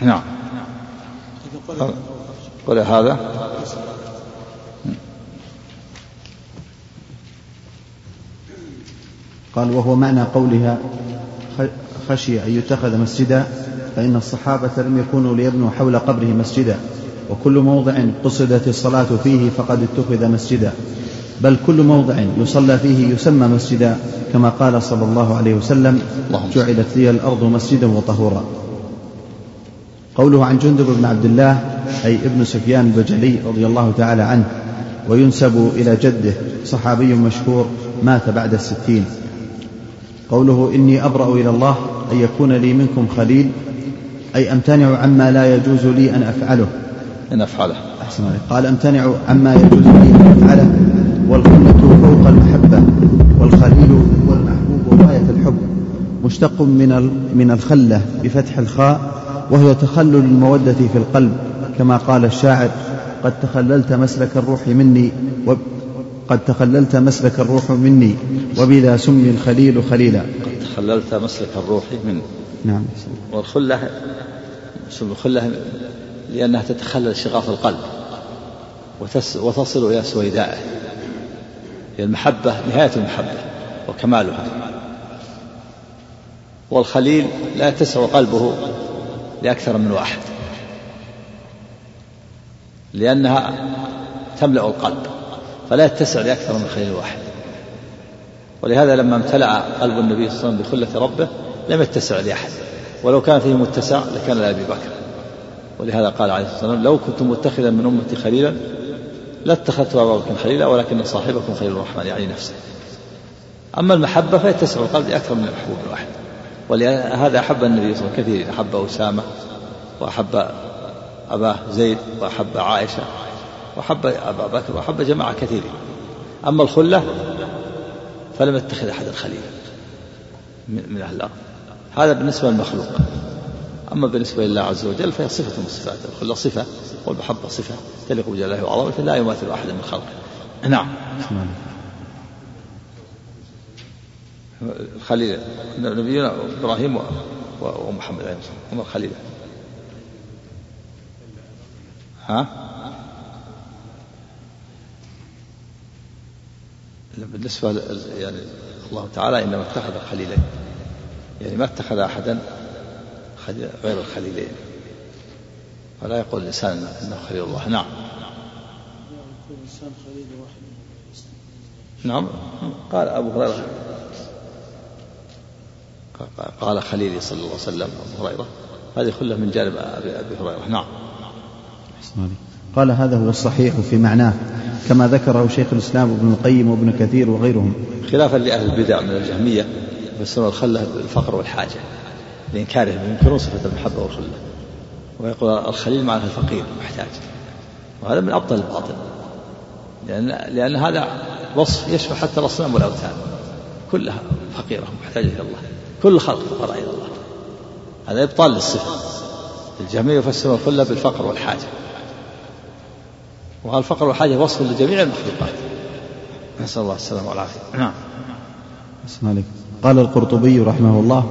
نعم. قل هذا. قال وهو معنى قولها خشي أن يتخذ مسجدا فإن الصحابة لم يكونوا ليبنوا حول قبره مسجدا وكل موضع قصدت الصلاة فيه فقد اتخذ مسجدا بل كل موضع يصلى فيه يسمى مسجدا كما قال صلى الله عليه وسلم جعلت لي الأرض مسجدا وطهورا. قوله عن جندب بن عبد الله أي ابن سفيان البجلي رضي الله تعالى عنه وينسب إلى جده صحابي مشهور مات بعد الستين. قوله إني أبرأ إلى الله أن يكون لي منكم خليل أي أمتنع عما لا يجوز لي أن أفعله. أن أفعله. أحسن عليك. قال أمتنع عما يجوز لي أن أفعله والخلة فوق المحبة والخليل هو المحبوب غاية الحب مشتق من من الخلة بفتح الخاء وهي تخلل المودة في القلب كما قال الشاعر قد تخللت مسلك الروح مني قد تخللت مسلك الروح مني وبذا سمي الخليل خليلا. قد تخللت مسلك الروح مني. نعم. والخلة سمي الخلة لأنها تتخلل شغاف القلب وتصل إلى سويدائه هي المحبة نهاية المحبة وكمالها. والخليل لا يتسع قلبه لأكثر من واحد لأنها تملأ القلب. فلا يتسع لأكثر من خليل واحد. ولهذا لما امتلأ قلب النبي صلى الله عليه وسلم بخلة ربه لم يتسع لأحد. ولو كان فيه متسع لكان لأبي بكر. ولهذا قال عليه الصلاة والسلام لو كنت متخذا من أمتي خليلا لاتخذت أبا بكر خليلا ولكن صاحبكم خليل الرحمن يعني نفسه. أما المحبة فيتسع القلب لأكثر من محبوب واحد ولهذا أحب النبي صلى الله عليه وسلم كثير. أحب أسامة وأحب أباه زيد وأحب عائشة. وأحب أبا بكر وأحب جماعة كثيرين. أما الخلة فلم يتخذ أحدا خليلا من أهل الأرض. هذا بالنسبة للمخلوق. أما بالنسبة لله عز وجل فهي صفة من صفات الخلة صفة والمحبة صفة. تليق بجلاله وعظمته لا يماثل أحدا من خلقه. نعم. الخليل. نبينا إبراهيم ومحمد عليه الصلاة والسلام. الخليل ها؟ بالنسبة يعني الله تعالى إنما اتخذ خليلين. يعني ما اتخذ أحدا غير الخليلين. فلا يقول الإنسان إنه خليل الله. نعم. نعم. قال أبو هريرة. قال خليلي صلى الله عليه وسلم أبو هريرة. هذه خلة من جانب أبي هريرة. نعم. قال هذا هو الصحيح في معناه. كما ذكره شيخ الإسلام ابن القيم وابن كثير وغيرهم. خلافا لأهل البدع من الجهمية يفسرون الخلة بالفقر والحاجة لإنكارهم ينكرون صفة المحبة والخلة. ويقول الخليل معناه الفقير المحتاج وهذا من أبطل الباطل. لأن لأن هذا وصف يشمل حتى الأصنام والأوثان. كلها فقيرة محتاجة إلى الله. كل الخلق فقراء إلى الله. هذا إبطال للصفة. الجميع يفسرون الخلة بالفقر والحاجة. والفقر والحاجة وصف لجميع المخلوقات. نسأل الله السلامة والعافية. نعم. عليك. قال القرطبي رحمه الله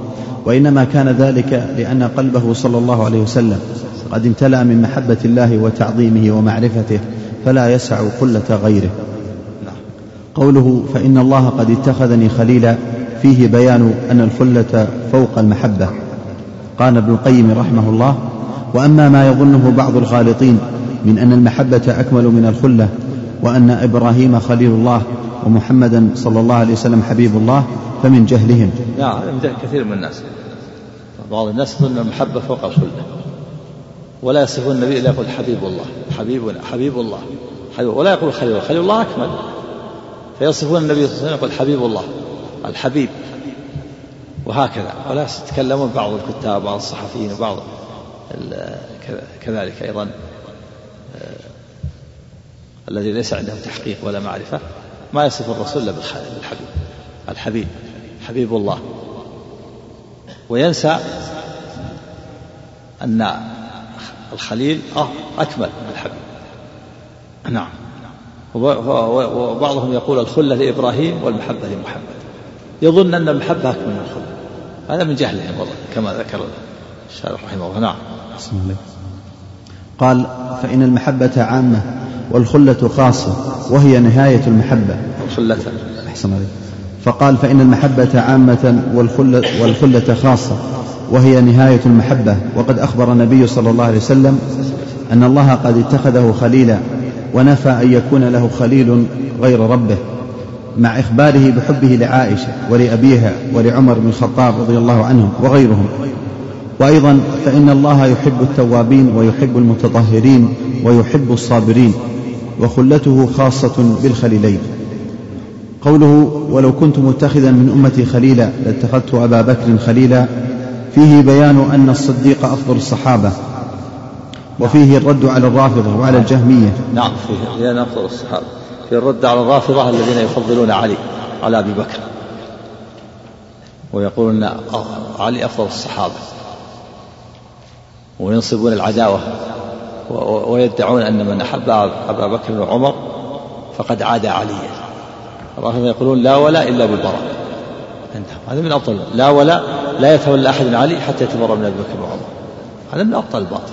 وإنما كان ذلك لأن قلبه صلى الله عليه وسلم قد امتلأ من محبة الله وتعظيمه ومعرفته فلا يسع قلة غيره. نعم. قوله فإن الله قد اتخذني خليلا فيه بيان أن الخلة فوق المحبة. قال ابن القيم رحمه الله وأما ما يظنه بعض الغالطين من أن المحبة أكمل من الخلة وأن إبراهيم خليل الله ومحمدا صلى الله عليه وسلم حبيب الله فمن جهلهم. نعم كثير من الناس. بعض الناس يظن المحبة فوق الخلة. ولا يصفون النبي إلا يقول حبيب الله حبيبنا حبيب الله حبيب ولا يقول خليل الله خليل الله أكمل. فيصفون النبي صلى الله عليه وسلم يقول حبيب الله الحبيب. وهكذا. ولا يتكلمون بعض الكتاب بعض الصحفيين وبعض كذلك أيضا. الذي ليس عندهم تحقيق ولا معرفة ما يصف الرسول إلا بالحبيب الحبيب حبيب الله. وينسى أن الخليل أكمل من الحبيب. نعم. وبعضهم يقول الخلة لإبراهيم والمحبة لمحمد. يظن أن المحبة أكمل من الخلة. هذا من جهلهم والله كما ذكر الشارح رحمه الله. نعم. قال فإن المحبة عامة. والخلة خاصة وهي نهاية المحبة. الخلة أحسن عليك. فقال فإن المحبة عامة والخلة, والخلة خاصة وهي نهاية المحبة. وقد أخبر النبي صلى الله عليه وسلم أن الله قد اتخذه خليلا ونفى أن يكون له خليل غير ربه مع إخباره بحبه لعائشة ولأبيها ولعمر بن الخطاب رضي الله عنهم وغيرهم. وأيضا فإن الله يحب التوابين ويحب المتطهرين ويحب الصابرين. وخلته خاصة بالخليلين. قوله ولو كنت متخذا من أمتي خليلا لاتخذت أبا بكر خليلا. فيه بيان أن الصديق أفضل الصحابة. وفيه الرد على الرافضة وعلى الجهمية. نعم فيه بيان أفضل الصحابة. في الرد على الرافضة الذين يفضلون علي على أبي بكر. ويقولون علي أفضل الصحابة. وينصبون العداوة. ويدعون أن من أحب أبا بكر وعمر فقد عاد عليا. الرافضة يقولون لا ولا إلا بالبراء هذا من أبطل لا ولا لا يتولى أحد علي حتى يتبرأ من أبي بكر وعمر هذا من أبطل الباطل.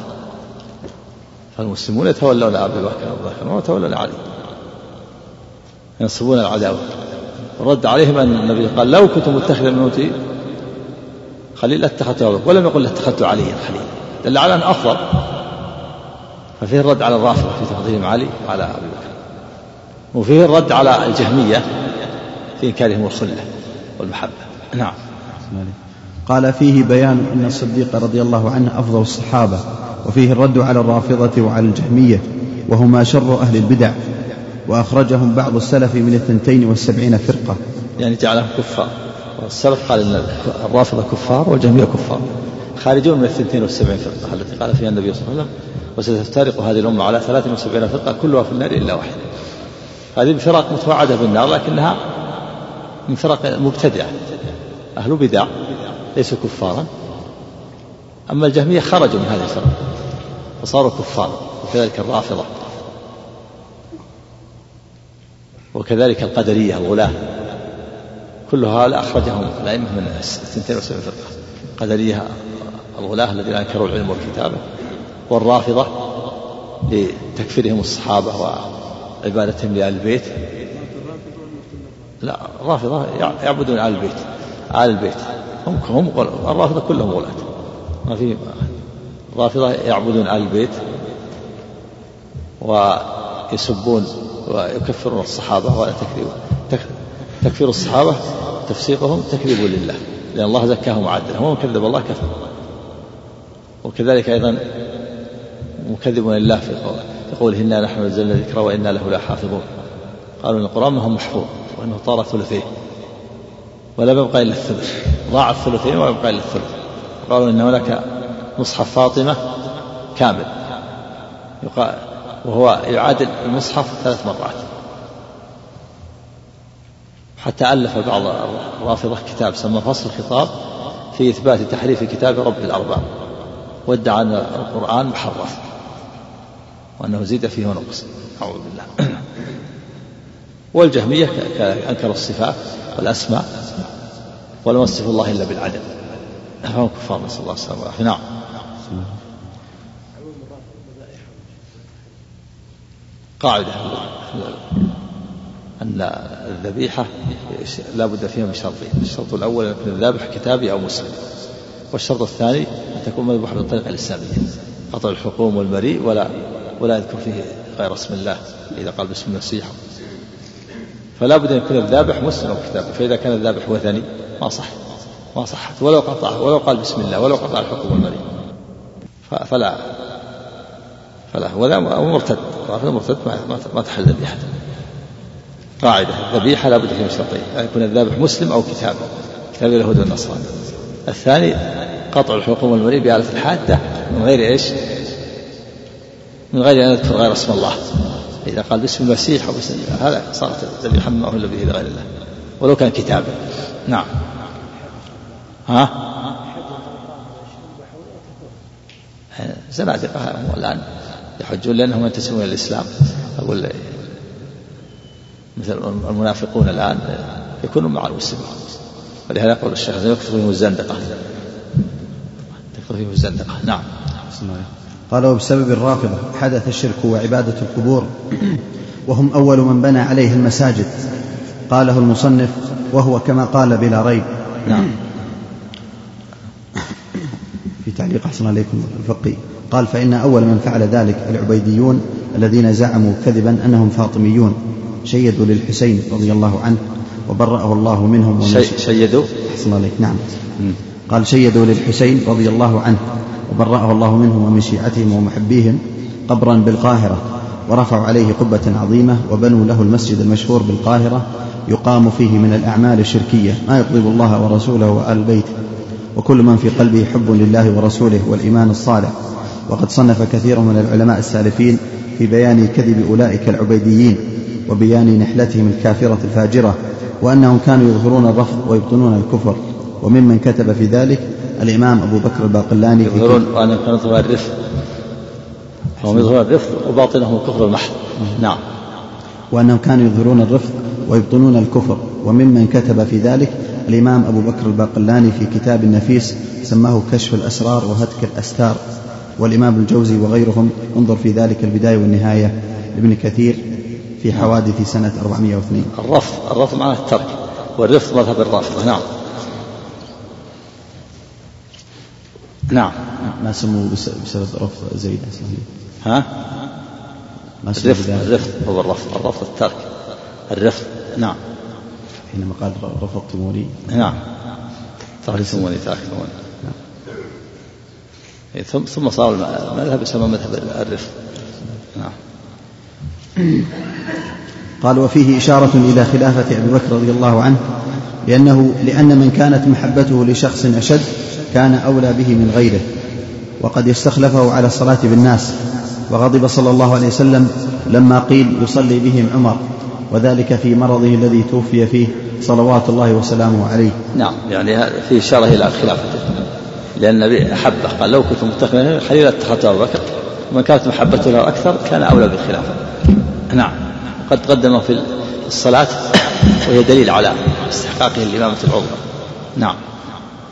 فالمسلمون يتولون أبي بكر وأبي بكر ويتولون علي. ينصبون العداوة. رد عليهم أن النبي قال لو كنت متخذا من أمتي خليل لاتخذت ولم يقل لاتخذت عليا خليلا دل على أن أفضل. ففيه الرد على الرافضة في تفضيلهم علي على أبي بكر. وفيه الرد على الجهمية في إنكارهم الخلة والمحبة. نعم. قال فيه بيان أن الصديق رضي الله عنه أفضل الصحابة وفيه الرد على الرافضة وعلى الجهمية وهما شر أهل البدع وأخرجهم بعض السلف من الثنتين والسبعين فرقة. يعني جعلهم كفار. والسلف قال أن الرافضة كفار والجهمية كفار. خارجون من الثنتين والسبعين فرقة. التي قال فيها النبي صلى الله عليه وسلم وستفترق هذه الأمة على ثلاث وسبعين فرقة كلها في النار إلا واحدة. هذه الفرق متوعدة بالنار لكنها من فرق مبتدعة. أهل بدع ليسوا كفارا. أما الجهمية خرجوا من هذه الفرق فصاروا كفارا وكذلك الرافضة وكذلك القدرية الغلاة كل هؤلاء أخرجهم الأئمة من الثنتين وسبعين فرقة القدرية الغلاة الذين أنكروا العلم والكتابة والرافضة لتكفيرهم الصحابة وعبادتهم لآل البيت. لا الرافضة يعبدون آل البيت. آل البيت. هم هم الرافضة كلهم غلاة ما في الرافضة يعبدون آل البيت ويسبون ويكفرون الصحابة ولا تكذيب تكفير الصحابة تفسيقهم تكذيب لله لأن الله زكاهم وعدلهم ومن كذب الله كفر. وكذلك أيضا مكذب لله في قوله إنا نحن نزلنا الذكر وإنا له لحافظون. قالوا إن القرآن ما هو محفوظ وأنه طار ثلثيه ولا يبقى إلا الثلث ضاع الثلثين ولا يبقى إلا الثلث. قالوا إن هناك مصحف فاطمة كامل وهو يعادل المصحف ثلاث مرات. حتى ألف بعض الرافضة كتاب سمى فصل الخطاب في إثبات تحريف كتاب رب الأرباب وادعى أن القرآن محرف وأنه زيد فيه ونقص. أعوذ بالله. والجهمية أنكروا الصفات والأسماء ولم يصف الله إلا بالعدل. فهم كفار نسأل الله السلامة والعافية. نعم. قاعدة. أن الذبيحة لا بد فيها من شرطين الشرط الأول أن يكون الذابح كتابي أو مسلم. والشرط الثاني أن تكون مذبوحة بالطريقة الإسلامية. قطع الحكوم والمريء ولا ولا يذكر فيه غير اسم الله إذا قال باسم المسيح. فلا بد أن يكون الذابح مسلم أو كتابي. فإذا كان الذابح وثني ما صح. ما صحت ولو قطع ولو قال بسم الله ولو قطع الحكم والمريء. فلا. فلا. ولا مرتد مرتد ما تحل ذبيحته قاعدة. الذبيحة لابد فيها شرطين. أن يكون الذابح مسلم أو كتاب كتاب اليهود والنصارى الثاني قطع الحكم والمريء بآلة الحادة من غير إيش؟ من غير أن يذكر غير اسم الله. إذا قال باسم المسيح أو باسم هذا صارت ذبيحة ما أهل به لغير الله. ولو كان كتابا نعم. ها؟ زنادقة الآن يحجون لأنهم ينتسبون إلى الإسلام. أقول مثل المنافقون الآن يكونون مع المسلمين. ولهذا يقول الشيخ يكثر فيهم الزندقة يكثر فيهم الزندقة نعم. قال وبسبب الرافضة حدث الشرك وعبادة القبور وهم أول من بنى عليه المساجد. قاله المصنف وهو كما قال بلا ريب. نعم. في تعليق أحسن عليكم الفقي. قال فإن أول من فعل ذلك العبيديون الذين زعموا كذبا أنهم فاطميون. شيدوا للحسين رضي الله عنه وبرأه الله منهم شيدوا أحسن عليك. نعم. قال شيدوا للحسين رضي الله عنه وبرأه الله منهم ومن شيعتهم ومحبيهم قبرا بالقاهرة ورفعوا عليه قبة عظيمة وبنوا له المسجد المشهور بالقاهرة يقام فيه من الأعمال الشركية ما يغضب الله ورسوله وآل بيته. وكل من في قلبه حب لله ورسوله والإيمان الصالح. وقد صنف كثير من العلماء السالفين في بيان كذب أولئك العبيديين. وبيان نحلتهم الكافرة الفاجرة وأنهم كانوا يظهرون الرفض ويبطنون الكفر. وممن كتب في ذلك الإمام أبو بكر الباقلاني يظهرون وأنهم كانوا يظهرون الرفض. هم يظهرون الرفض وباطنهم الكفر المحض. نعم. وأنهم كانوا يظهرون الرفض ويبطنون الكفر. وممن كتب في ذلك الإمام أبو بكر الباقلاني في كتاب نفيس سماه كشف الأسرار وهتك الأستار. والإمام الجوزي وغيرهم انظر في ذلك البداية والنهاية. لابن كثير في حوادث سنة 402 الرفض الرفض معناه الترك والرفض مذهب الرافضة. نعم. نعم. ما سموه بسبب رفض زيد؟ ها؟ ما الرفض الرفض هو الرفض الرفض الترك الرفض. نعم. حينما قال رفضتموني. نعم. تركتموني تركتموني. نعم. إيه، ثم ثم صار المذهب يسمى مذهب الرفض. نعم. قال وفيه إشارة إلى خلافة أبي بكر رضي الله عنه لأنه لأن من كانت محبته لشخص أشد كان أولى به من غيره وقد استخلفه على الصلاة بالناس وغضب صلى الله عليه وسلم لما قيل يصلي بهم عمر وذلك في مرضه الذي توفي فيه صلوات الله وسلامه عليه. نعم يعني في إشارة إلى خلافته لأن النبي أحبه قال لو كنت متخذا خليلا اتخذت أبو بكر. ومن كانت محبته له أكثر كان أولى بالخلافة. نعم. قد قدمه في الصلاة وهي دليل على استحقاقه الإمامة العظمى نعم.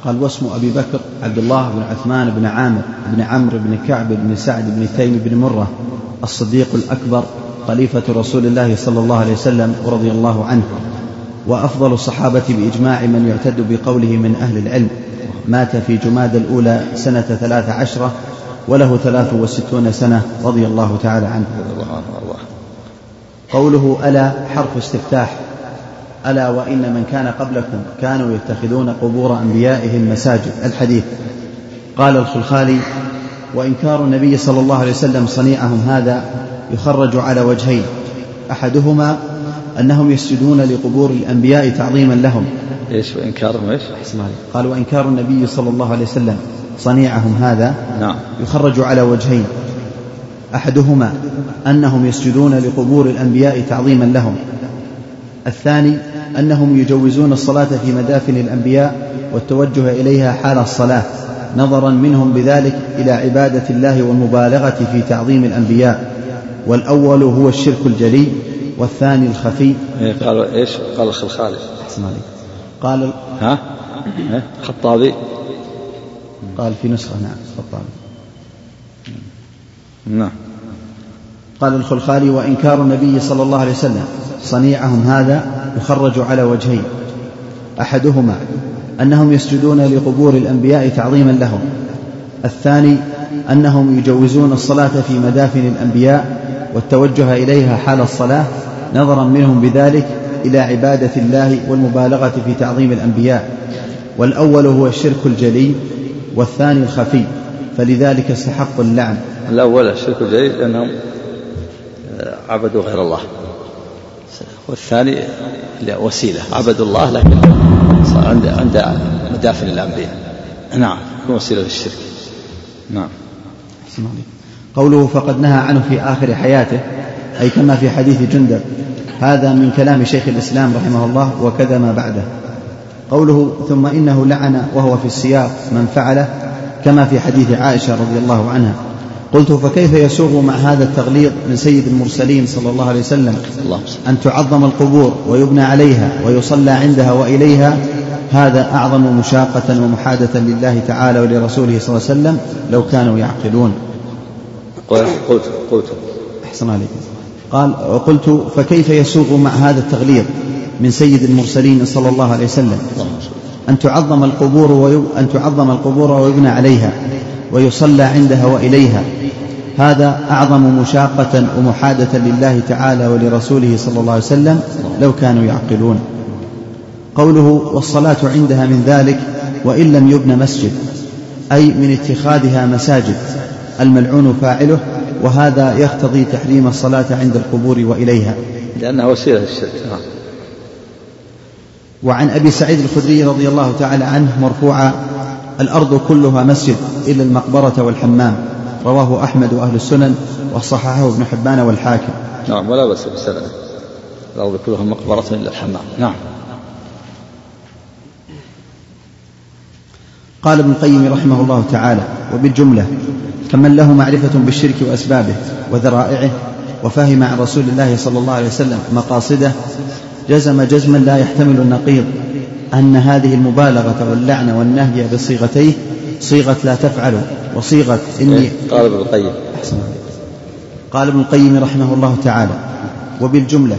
قال واسم أبي بكر عبد الله بن عثمان بن عامر بن عمرو بن كعب بن سعد بن تيم بن مرة الصديق الأكبر خليفة رسول الله صلى الله عليه وسلم ورضي الله عنه وأفضل الصحابة بإجماع من يعتد بقوله من أهل العلم مات في جماد الأولى سنة ثلاث عشرة وله ثلاث وستون سنة رضي الله تعالى عنه. قوله ألا حرف استفتاح. ألا وإن من كان قبلكم كانوا يتخذون قبور أنبيائهم مساجد. الحديث. قال الخلخالي وإنكار النبي صلى الله عليه وسلم صنيعهم هذا يخرج على وجهين. أحدهما أنهم يسجدون لقبور الأنبياء تعظيما لهم. إيش وإنكارهم إيش؟ قال وإنكار النبي صلى الله عليه وسلم صنيعهم هذا نعم. يخرج على وجهين. أحدهما أنهم يسجدون لقبور الأنبياء تعظيما لهم. الثاني أنهم يجوزون الصلاة في مدافن الأنبياء والتوجه إليها حال الصلاة نظرا منهم بذلك إلى عبادة الله والمبالغة في تعظيم الأنبياء. والأول هو الشرك الجلي والثاني الخفي. إيه قالوا إيش؟ قال الخلخالي. أحسن عليك قال ها؟ إيه؟ خطابي. قال في نسخة نعم الخطابي نعم. قال الخلخالي وإنكار النبي صلى الله عليه وسلم صنيعهم هذا يخرج على وجهين. أحدهما أنهم يسجدون لقبور الأنبياء تعظيما لهم. الثاني أنهم يجوزون الصلاة في مدافن الأنبياء والتوجه إليها حال الصلاة نظرا منهم بذلك إلى عبادة الله والمبالغة في تعظيم الأنبياء. والأول هو الشرك الجلي والثاني الخفي فلذلك استحقوا اللعن. الأول الشرك الجليل لأنهم عبدوا غير الله. والثاني وسيلة عبدوا الله لكن عند عند مدافن الأنبياء. نعم وسيلة للشرك. نعم. قوله فقد نهى عنه في آخر حياته أي كما في حديث جندب هذا من كلام شيخ الإسلام رحمه الله وكذا ما بعده. قوله ثم إنه لعن وهو في السياق من فعله كما في حديث عائشة رضي الله عنها. قلت فكيف يسوغ مع هذا التغليظ من سيد المرسلين صلى الله عليه وسلم أن تعظم القبور ويبنى عليها ويصلى عندها وإليها؟ هذا أعظم مشاقة ومحادة لله تعالى ولرسوله صلى الله عليه وسلم لو كانوا يعقلون. قلت قلت. أحسن عليك. قال وقلت فكيف يسوغ مع هذا التغليظ؟ من سيد المرسلين صلى الله عليه وسلم. أن تعظم القبور. أن تعظم القبور ويبنى عليها ويصلى عندها وإليها. هذا أعظم مشاقة ومحادة لله تعالى ولرسوله صلى الله عليه وسلم لو كانوا يعقلون. قوله والصلاة عندها من ذلك وإن لم يبن مسجد أي من اتخاذها مساجد الملعون فاعله وهذا يقتضي تحريم الصلاة عند القبور وإليها. لأنها وسيلة للشرك. نعم وعن أبي سعيد الخدري رضي الله تعالى عنه مرفوعا الأرض كلها مسجد إلا المقبرة والحمام رواه أحمد وأهل السنن وصححه ابن حبان والحاكم. نعم ولا بأس بسنده الأرض كلها مقبرة إلا الحمام. نعم. قال ابن القيم رحمه الله تعالى وبالجملة فمن له معرفة بالشرك وأسبابه وذرائعه وفهم عن رسول الله صلى الله عليه وسلم مقاصده جزم جزما لا يحتمل النقيض أن هذه المبالغة واللعن والنهي بصيغتيه صيغة لا تفعل وصيغة إني إيه، قال ابن القيم. أحسن. قال ابن القيم رحمه الله تعالى وبالجملة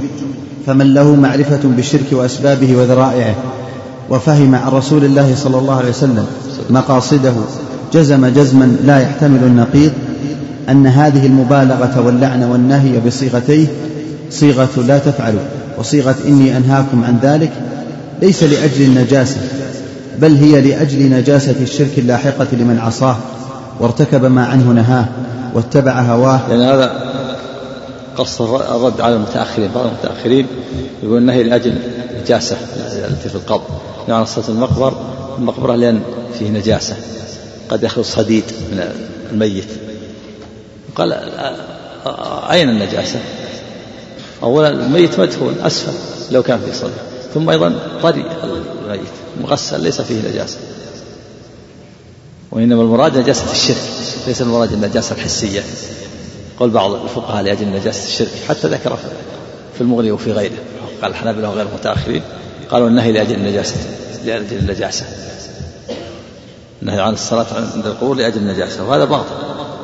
فمن له معرفة بالشرك وأسبابه وذرائعه وفهم عن رسول الله صلى الله عليه وسلم مقاصده جزم جزما لا يحتمل النقيض أن هذه المبالغة واللعن والنهي بصيغتيه صيغة لا تفعل. وصيغة إني أنهاكم عن ذلك ليس لأجل النجاسة بل هي لأجل نجاسة الشرك اللاحقة لمن عصاه وارتكب ما عنه نهاه واتبع هواه. لأن يعني هذا قص الرد على المتأخرين بعض المتأخرين يقول النهي لأجل نجاسة التي في القبر. يعني صلاة المقبر المقبرة لأن فيه نجاسة قد يخرج صديد من الميت. قال أين النجاسة؟ أولا الميت مدفون أسفل لو كان في صدر ثم أيضا طري الميت مغسل ليس فيه نجاسة. وإنما المراد نجاسة الشرك ليس المراد النجاسة الحسية. قول بعض الفقهاء لأجل نجاسة الشرك حتى ذكر في المغني وفي غيره. قال الحنابلة وغير المتأخرين قالوا النهي لأجل النجاسة لأجل النجاسة. النهي عن الصلاة عند القبور لأجل النجاسة وهذا باطل.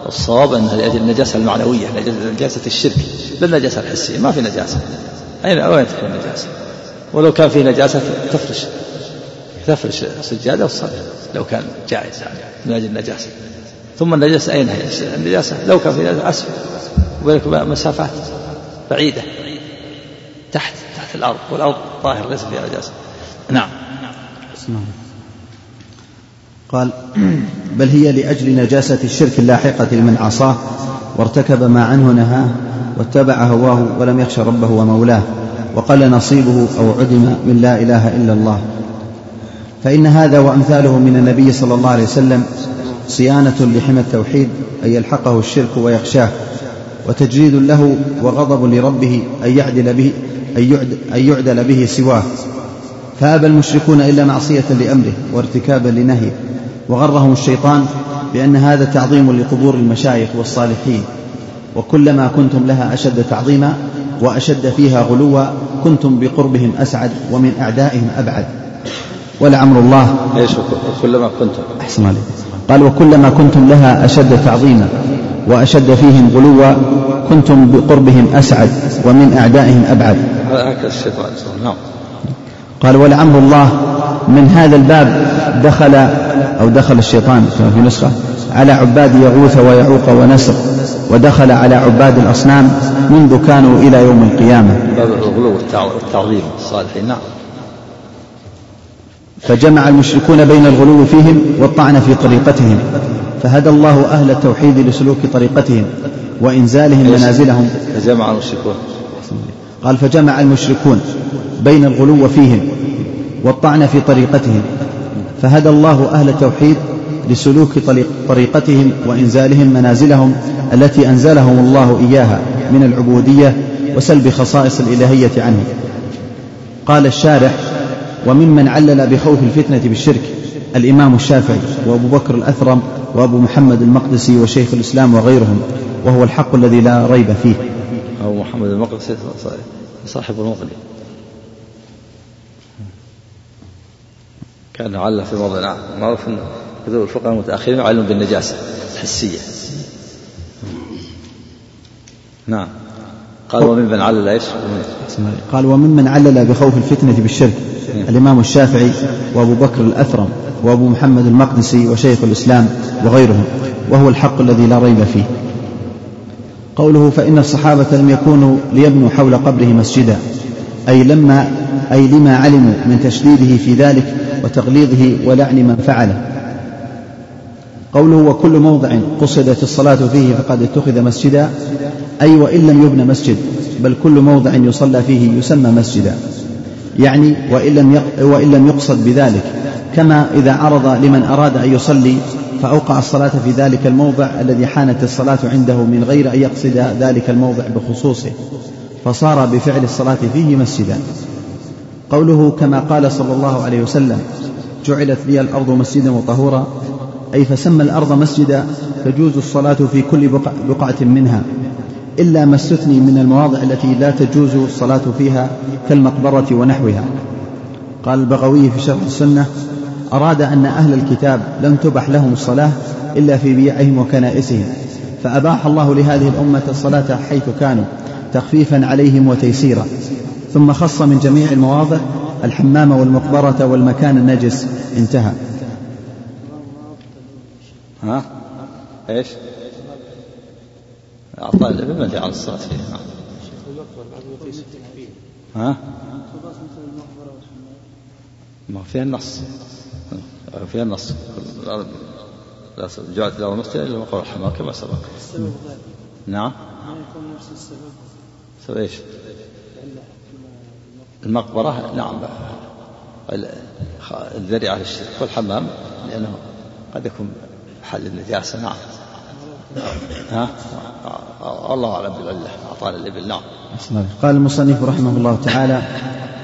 الصواب أنها لأجل النجاسة المعنوية لأجل نجاسة الشرك. لا النجاسة الحسية ما في نجاسة. أين وين تكون النجاسة؟ ولو كان في نجاسة تفرش. تفرش سجادة وتصلي لو كان جائز من أجل النجاسة. ثم النجاسة أين هي؟ النجاسة لو كان في نجاسة أسفل. وبينك مسافات بعيدة تحت تحت الأرض والأرض طاهر ليس فيها نجاسة. نعم. قال بل هي لأجل نجاسة الشرك اللاحقة لمن عصاه وارتكب ما عنه نهاه واتبع هواه ولم يخش ربه ومولاه وقل نصيبه أو عدم من لا إله إلا الله. فإن هذا وأمثاله من النبي صلى الله عليه وسلم صيانة لحمى التوحيد أن يلحقه الشرك ويخشاه وتجريد له وغضب لربه أن يعدل به أن يعدل به سواه. فأبى المشركون إلا معصية لأمره وارتكابا لنهيه. وغرهم الشيطان بأن هذا تعظيم لقبور المشايخ والصالحين. وكلما كنتم لها أشد تعظيما وأشد فيها غلوا كنتم بقربهم أسعد ومن أعدائهم أبعد. ولعمر الله إيش كلما كنتم. أحسن عليك. قال وكلما كنتم لها أشد تعظيما وأشد فيهم غلوا كنتم بقربهم أسعد ومن أعدائهم أبعد. هكذا الشيطان. نعم. قال ولعمر الله من هذا الباب دخل أو دخل الشيطان في نسخة على عباد يغوث ويعوق ونسر ودخل على عباد الأصنام منذ كانوا إلى يوم القيامة. باب الغلو والتعظيم الصالحين نعم. فجمع المشركون بين الغلو فيهم والطعن في طريقتهم فهدى الله أهل التوحيد لسلوك طريقتهم وإنزالهم منازلهم. فجمع المشركون. قال فجمع المشركون بين الغلو فيهم والطعن في طريقتهم فهدى الله أهل التوحيد لسلوك طريقتهم وإنزالهم منازلهم التي أنزلهم الله إياها من العبودية وسلب خصائص الإلهية عنهم. قال الشارح وممن علل بخوف الفتنة بالشرك الإمام الشافعي وأبو بكر الأثرم وأبو محمد المقدسي وشيخ الإسلام وغيرهم وهو الحق الذي لا ريب فيه. أبو محمد المقدسي صاحب المغني كان علّ في موضع نعم معروف أن كذوب الفقهاء المتأخرين يعلم بالنجاسة الحسية. نعم. قال وممن علل إيش؟ قال وممن علل بخوف الفتنة بالشرك؟ الإمام الشافعي وأبو بكر الأثرم وأبو محمد المقدسي وشيخ الإسلام وغيرهم وهو الحق الذي لا ريب فيه. قوله فإن الصحابة لم يكونوا ليبنوا حول قبره مسجدا أي لما أي لما علموا من تشديده في ذلك وتغليظه ولعن من فعله. قوله وكل موضع قصدت الصلاة فيه فقد اتخذ مسجدا أي وإن لم يبن مسجد بل كل موضع يصلى فيه يسمى مسجدا. يعني وإن لم وإن لم يقصد بذلك كما إذا عرض لمن أراد أن يصلي فأوقع الصلاة في ذلك الموضع الذي حانت الصلاة عنده من غير أن يقصد ذلك الموضع بخصوصه فصار بفعل الصلاة فيه مسجدا. قوله كما قال صلى الله عليه وسلم جعلت لي الأرض مسجدا وطهورا أي فسمى الأرض مسجدا تجوز الصلاة في كل بقعة منها إلا ما استثني من المواضع التي لا تجوز الصلاة فيها كالمقبرة ونحوها. قال البغوي في شرح السنة أراد أن أهل الكتاب لم تبح لهم الصلاة إلا في بيعهم وكنائسهم فأباح الله لهذه الأمة الصلاة حيث كانوا تخفيفا عليهم وتيسيرا. ثم خص من جميع المواضع الحمام والمقبرة والمكان النجس. انتهى. ها؟ إيش؟ أعطى الابن ما على الصلاة فيه نعم ها؟ ما فيها النص فيها النص. لا جاءت له مسجد إلا مقر الحمام كما سبق. نعم. سبب إيش؟ المقبرة؟ نعم. الذريعة للشرك والحمام لأنه قد يكون حل النجاسة. نعم. ها؟ الله أعلم بالعلة. أعطانا الإبل. نعم. قال المصنف رحمه الله تعالى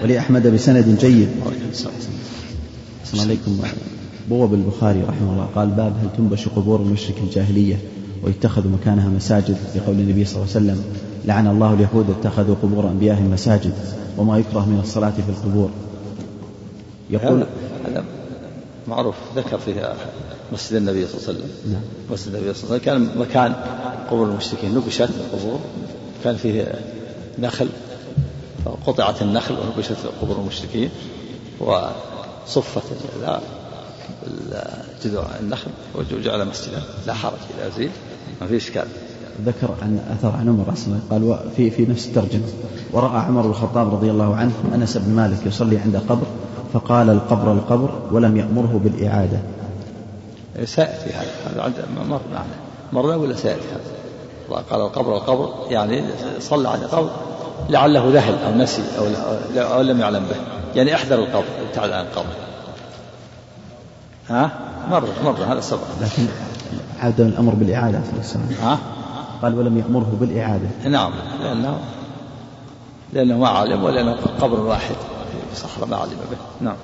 ولأحمد بسند جيد. السلام. عليكم بوب البخاري رحمه الله. قال باب هل تنبش قبور المشرك الجاهلية ويتخذ مكانها مساجد؟ لقول النبي صلى الله عليه وسلم لعن الله اليهود اتخذوا قبور أنبيائهم مساجد وما يكره من الصلاة في القبور. يقول هذا معروف ذكر فيها مسجد النبي صلى الله عليه وسلم. نعم. مسجد النبي صلى الله عليه وسلم كان مكان قبور المشركين نبشت القبور. كان فيه نخل فقطعت النخل ونبشت قبور المشركين وصفت جذوع النخل وجعل مسجدا لا حرج إذا زيد ما في إشكال. ذكر عن أثر عن عمر قال في في نفس الترجمة ورأى عمر بن الخطاب رضي الله عنه أنس بن مالك يصلي عند قبر فقال القبر القبر ولم يأمره بالإعادة. سيأتي هذا. هذا عند مر معنا مرنا ولا سيأتي هذا؟ قال القبر القبر يعني صلى على القبر لعله ذهل أو نسي أو, أو لم يعلم به. يعني أحذر القبر ابتعد عن القبر ها؟ مرة مرة هذا سبق. لكن عاد الأمر بالإعادة في السلام ها؟ قال ولم يأمره بالإعادة. نعم لأنه لأنه ما علم ولأنه قبر واحد. في صحراء ما علم به. نعم.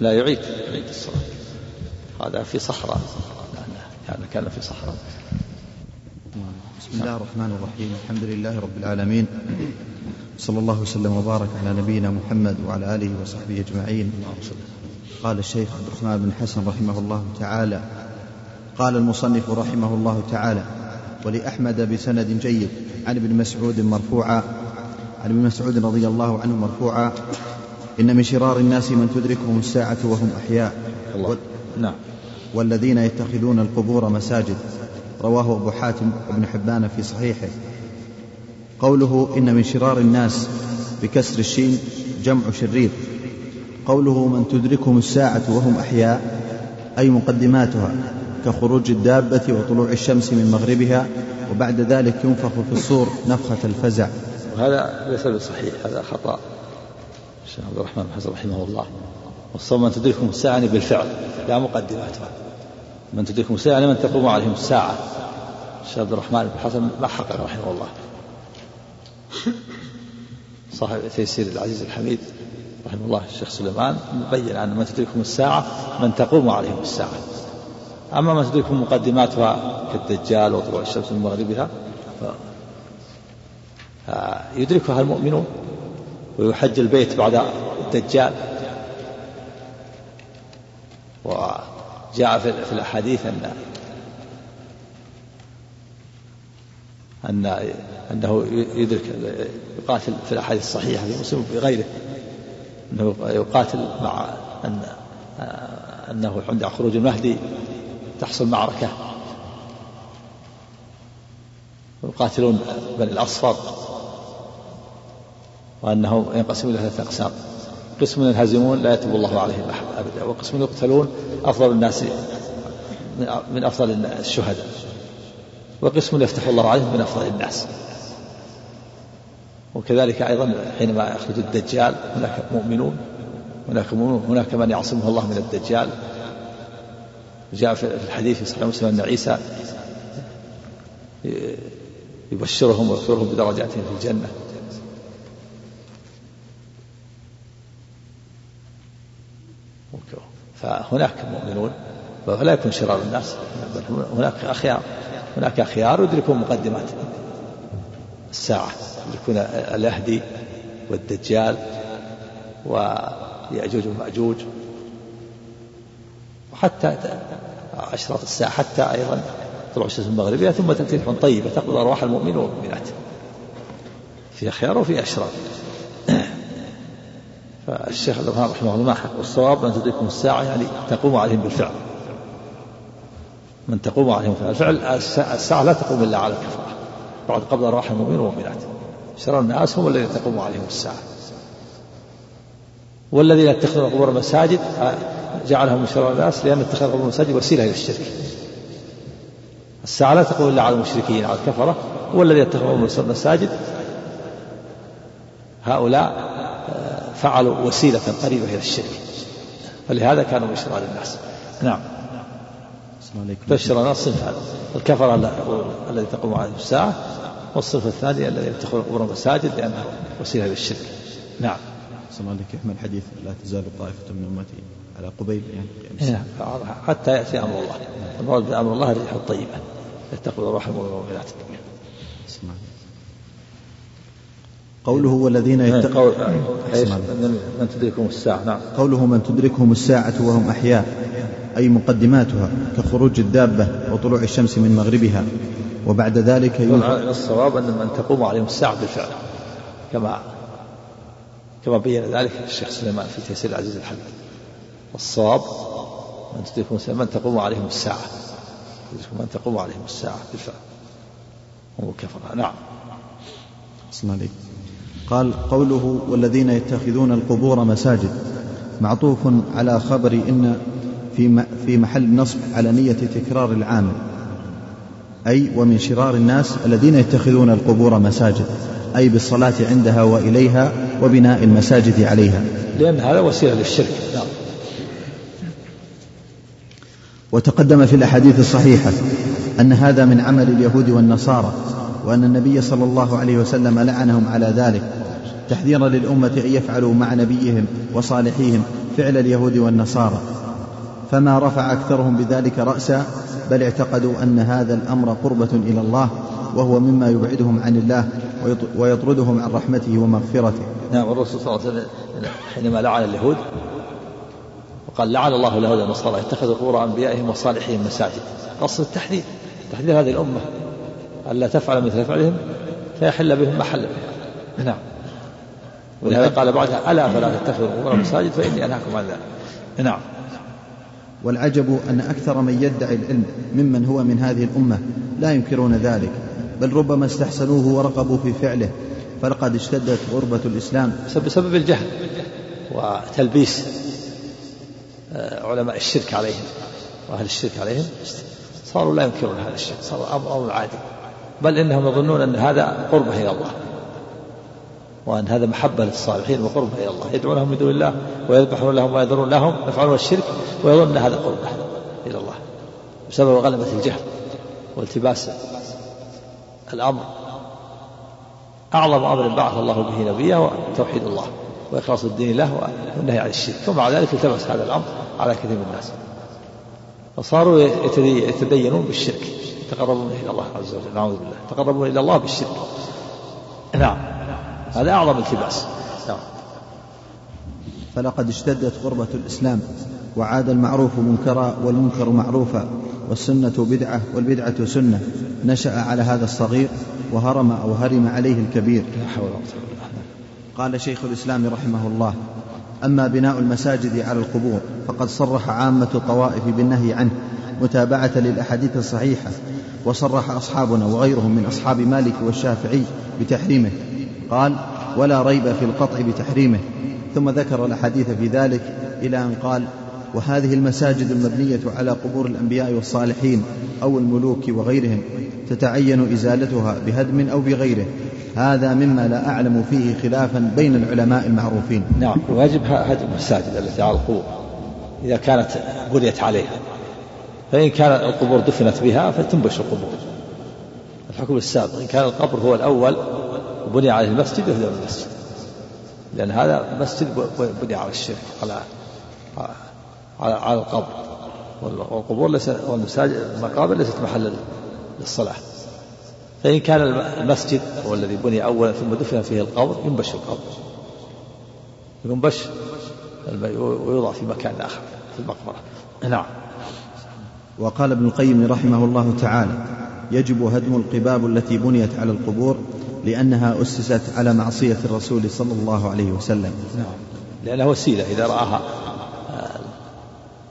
لا يعيد يعيد الصلاة. هذا في صحراء هذا كان في صحراء بسم الله الرحمن الرحيم. الحمد لله رب العالمين. صلى الله وسلم وبارك على نبينا محمد وعلى آله وصحبه أجمعين. قال الشيخ عبد الرحمن بن حسن رحمه الله تعالى قال المصنف رحمه الله تعالى ولأحمد بسند جيد عن ابن مسعود مرفوعا عن ابن مسعود رضي الله عنه مرفوعا إن من شرار الناس من تدركهم الساعة وهم أحياء. الله. نعم. والذين يتخذون القبور مساجد. رواه أبو حاتم بن حبان في صحيحه. قوله إن من شرار الناس بكسر الشين جمع شرير قوله من تدركهم الساعة وهم أحياء أي مقدماتها كخروج الدابة وطلوع الشمس من مغربها وبعد ذلك ينفخ في الصور نفخة الفزع. وهذا ليس بصحيح هذا خطأ. الشيخ عبد الرحمن بن حسن رحمه الله. والصوم من تدركهم الساعة بالفعل لا مقدماتها. من تدركهم الساعة يعني من تقوم عليهم الساعة. الشيخ عبد الرحمن بن حسن ما حقق رحمه الله. صاحب تيسير العزيز الحميد رحمه الله الشيخ سليمان بين أن من تدركهم الساعة من تقوم عليهم الساعة. أما ما تدركهم مقدماتها كالدجال وطلوع الشمس من مغربها يدركها المؤمنون ويحج البيت بعد الدجال. وجاء في الأحاديث أن أن أنه يدرك يقاتل في الأحاديث الصحيحة في مسلم وفي غيره. أنه يقاتل مع أن أنه عند خروج المهدي تحصل معركة. يقاتلون بني الأصفر. وأنهم ينقسمون إلى ثلاثة أقسام. قسم ينهزمون لا يتوب الله عليهم أبدا. وقسم يقتلون أفضل الناس من أفضل الشهداء. وقسم يفتح الله عليهم من أفضل الناس. وكذلك أيضا حينما يخرج الدجال هناك مؤمنون هناك مؤمنون هناك من يعصمه الله من الدجال. جاء في الحديث في صحيح مسلم أن عيسى يبشرهم ويخبرهم بدرجاتهم في الجنة. فهناك مؤمنون فلا يكون شرار الناس بل هناك أخيار. هناك أخيار يدركون مقدمات الساعة يدركون الأهدي والدجال ويأجوج ومأجوج وحتى أشراط الساعة حتى أيضا طلوع الشمس المغربية ثم تأتي ريح طيبة تقبض أرواح المؤمنين والمؤمنات. في أخيار وفي أشرار. فالشيخ عبد الرحمن رحمه الله ما والصواب أن تدركهم الساعة يعني تقوم عليهم بالفعل. من تقوم عليهم بالفعل الساعة لا تقوم إلا على الكفرة بعد قبض أرواح المؤمنين والمؤمنات. شرار الناس هم الذين تقوم عليهم الساعة. والذين يتخذون القبور مساجد جعلهم من شرار الناس لأن اتخاذ القبور مساجد وسيلة إلى الشرك. الساعة لا تقوم إلا على المشركين على الكفرة. والذي يتخذون مساجد هؤلاء فعلوا وسيلة قريبة إلى الشرك. فلهذا كانوا من شرار الناس. نعم. فالشرار الناس صنفان الكفرة الذي تقوم عليه الساعة والصنف الثاني الذي يتخذون قبور مساجد لأنها وسيلة للشرك. نعم. صلى الله يحمل حديث لا تزال طائفة من أمتي على قبيل يعني نعم حتى يأتي أمر الله. المراد بأمر الله الريح الطيبة. يتقوا روح المؤمنات قوله والذين يتقون من تدركهم الساعة؟ نعم. قوله من تدركهم الساعة وهم أحياء. أي مقدماتها كخروج الدابة وطلوع الشمس من مغربها وبعد ذلك الصواب أن من تقوم عليهم الساعة بالفعل كما كما بين ذلك الشيخ سليمان في تيسير العزيز الحمد. الصواب تدركهم الساعة من تقوم عليهم الساعة من تقوم عليهم الساعة بالفعل. هم الكفرة نعم. اسمع لي قال قوله والذين يتخذون القبور مساجد. معطوف على خبر إن في في محل نصب على نية تكرار العامل أي ومن شرار الناس الذين يتخذون القبور مساجد أي بالصلاة عندها وإليها وبناء المساجد عليها. لأن هذا وسيلة للشرك. نعم. وتقدم في الأحاديث الصحيحة أن هذا من عمل اليهود والنصارى وأن النبي صلى الله عليه وسلم لعنهم على ذلك تحذيرا للأمة أن يفعلوا مع نبيهم وصالحيهم فعل اليهود والنصارى. فما رفع أكثرهم بذلك رأسا بل اعتقدوا أن هذا الأمر قربة إلى الله وهو مما يبعدهم عن الله ويطردهم عن رحمته ومغفرته. نعم الرسول صلى الله عليه وسلم حينما لعن اليهود وقال لعن الله اليهود والنصارى اتخذوا قبور أنبيائهم وصالحهم مساجد. قصد التحذير تحذير هذه الأمة. الا تفعل مثل فعلهم فيحل بهم ما حل بهم. نعم. ولهذا قال بعدها ألا فلا تتخذوا قبور مساجد فإني أنهاكم عن ذلك. نعم. والعجب أن أكثر من يدعي العلم ممن هو من هذه الأمة لا ينكرون ذلك بل ربما استحسنوه ورغبوا في فعله فلقد اشتدت غربة الإسلام. بسبب الجهل وتلبيس آه، علماء الشرك عليهم وأهل الشرك عليهم صاروا لا ينكرون هذا الشرك صار أمر عادي بل إنهم يظنون أن هذا قربة إلى الله. وأن هذا محبة للصالحين وقربة إلى الله. يدعونهم من دون الله ويذبحون لهم ويذرون لهم يفعلون الشرك ويظن هذا قربة إلى الله. بسبب غلبة الجهل والتباس الأمر. أعظم أمر بعث الله به نبيه توحيد الله وإخلاص الدين له والنهي عن الشرك. ومع ذلك التبس هذا الأمر على كثير من الناس. فصاروا يتدينون بالشرك. يتقربون إلى الله عز وجل. نعوذ بالله. يتقربون إلى الله بالشرك. نعم. هذا أعظم التباس. نعم. فلقد اشتدت غربة الإسلام وعاد المعروف منكرا والمنكر معروفا والسنة بدعة والبدعة سنة. نشأ على هذا الصغير وهرم أو هرم عليه الكبير. لا حول ولا قوة قال شيخ الإسلام رحمه الله أما بناء المساجد على القبور فقد صرح عامة الطوائف بالنهي عنه متابعة للأحاديث الصحيحة وصرح أصحابنا وغيرهم من أصحاب مالك والشافعي بتحريمه. قال ولا ريب في القطع بتحريمه. ثم ذكر الأحاديث في ذلك إلى أن قال وهذه المساجد المبنية على قبور الأنبياء والصالحين أو الملوك وغيرهم تتعين إزالتها بهدم أو بغيره. هذا مما لا أعلم فيه خلافا بين العلماء المعروفين. نعم واجب هدم المساجد التي على القبور إذا كانت بنيت عليها. فإن كان القبور دفنت بها فتنبش القبور. الحكم السابق إن كان القبر هو الأول وبني عليه المسجد يهدم المسجد. لأن هذا مسجد بني على الشرك على على على القبر. والقبور ليس والمساجد المقابر ليست محل للصلاة. فإن كان المسجد هو الذي بني أولا ثم دفن فيه القبر ينبش القبر. ينبش ويوضع في مكان آخر في المقبرة. نعم. وقال ابن القيم رحمه الله تعالى يجب هدم القباب التي بنيت على القبور لأنها أسست على معصية الرسول صلى الله عليه وسلم. نعم. لأنها وسيلة إذا رآها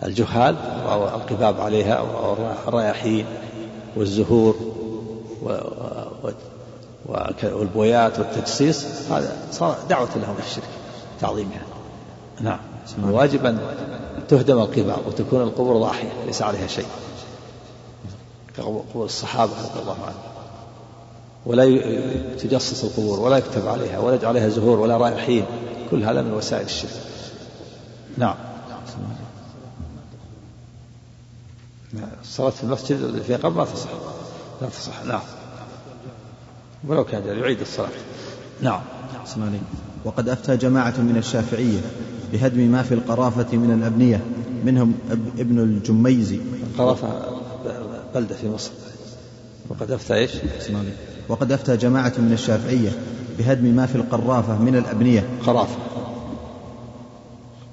الجهال أو القباب عليها أو الرياحين والزهور والبويات والتجصيص هذا صار دعوة لهم الشرك تعظيمها. نعم. الواجب أن تهدم القباب وتكون القبور ضاحية ليس عليها شيء. كقبور الصحابة رضي الله عنهم. ولا تجصص القبور ولا يكتب عليها ولا يجعل عليها زهور ولا رائحين. كل هذا من وسائل الشرك. نعم. الصلاة في المسجد اللي قبر ما تصح. لا تصح. نعم. ولو كان يعيد الصلاة. نعم. عليك وقد أفتى جماعة من الشافعية بهدم ما في القرافة من الأبنية. منهم ابن الجميزي. القرافة بلدة في مصر. وقد أفتى إيش؟ وقد أفتى جماعة من الشافعية بهدم ما في القرافة من الأبنية. قرافة.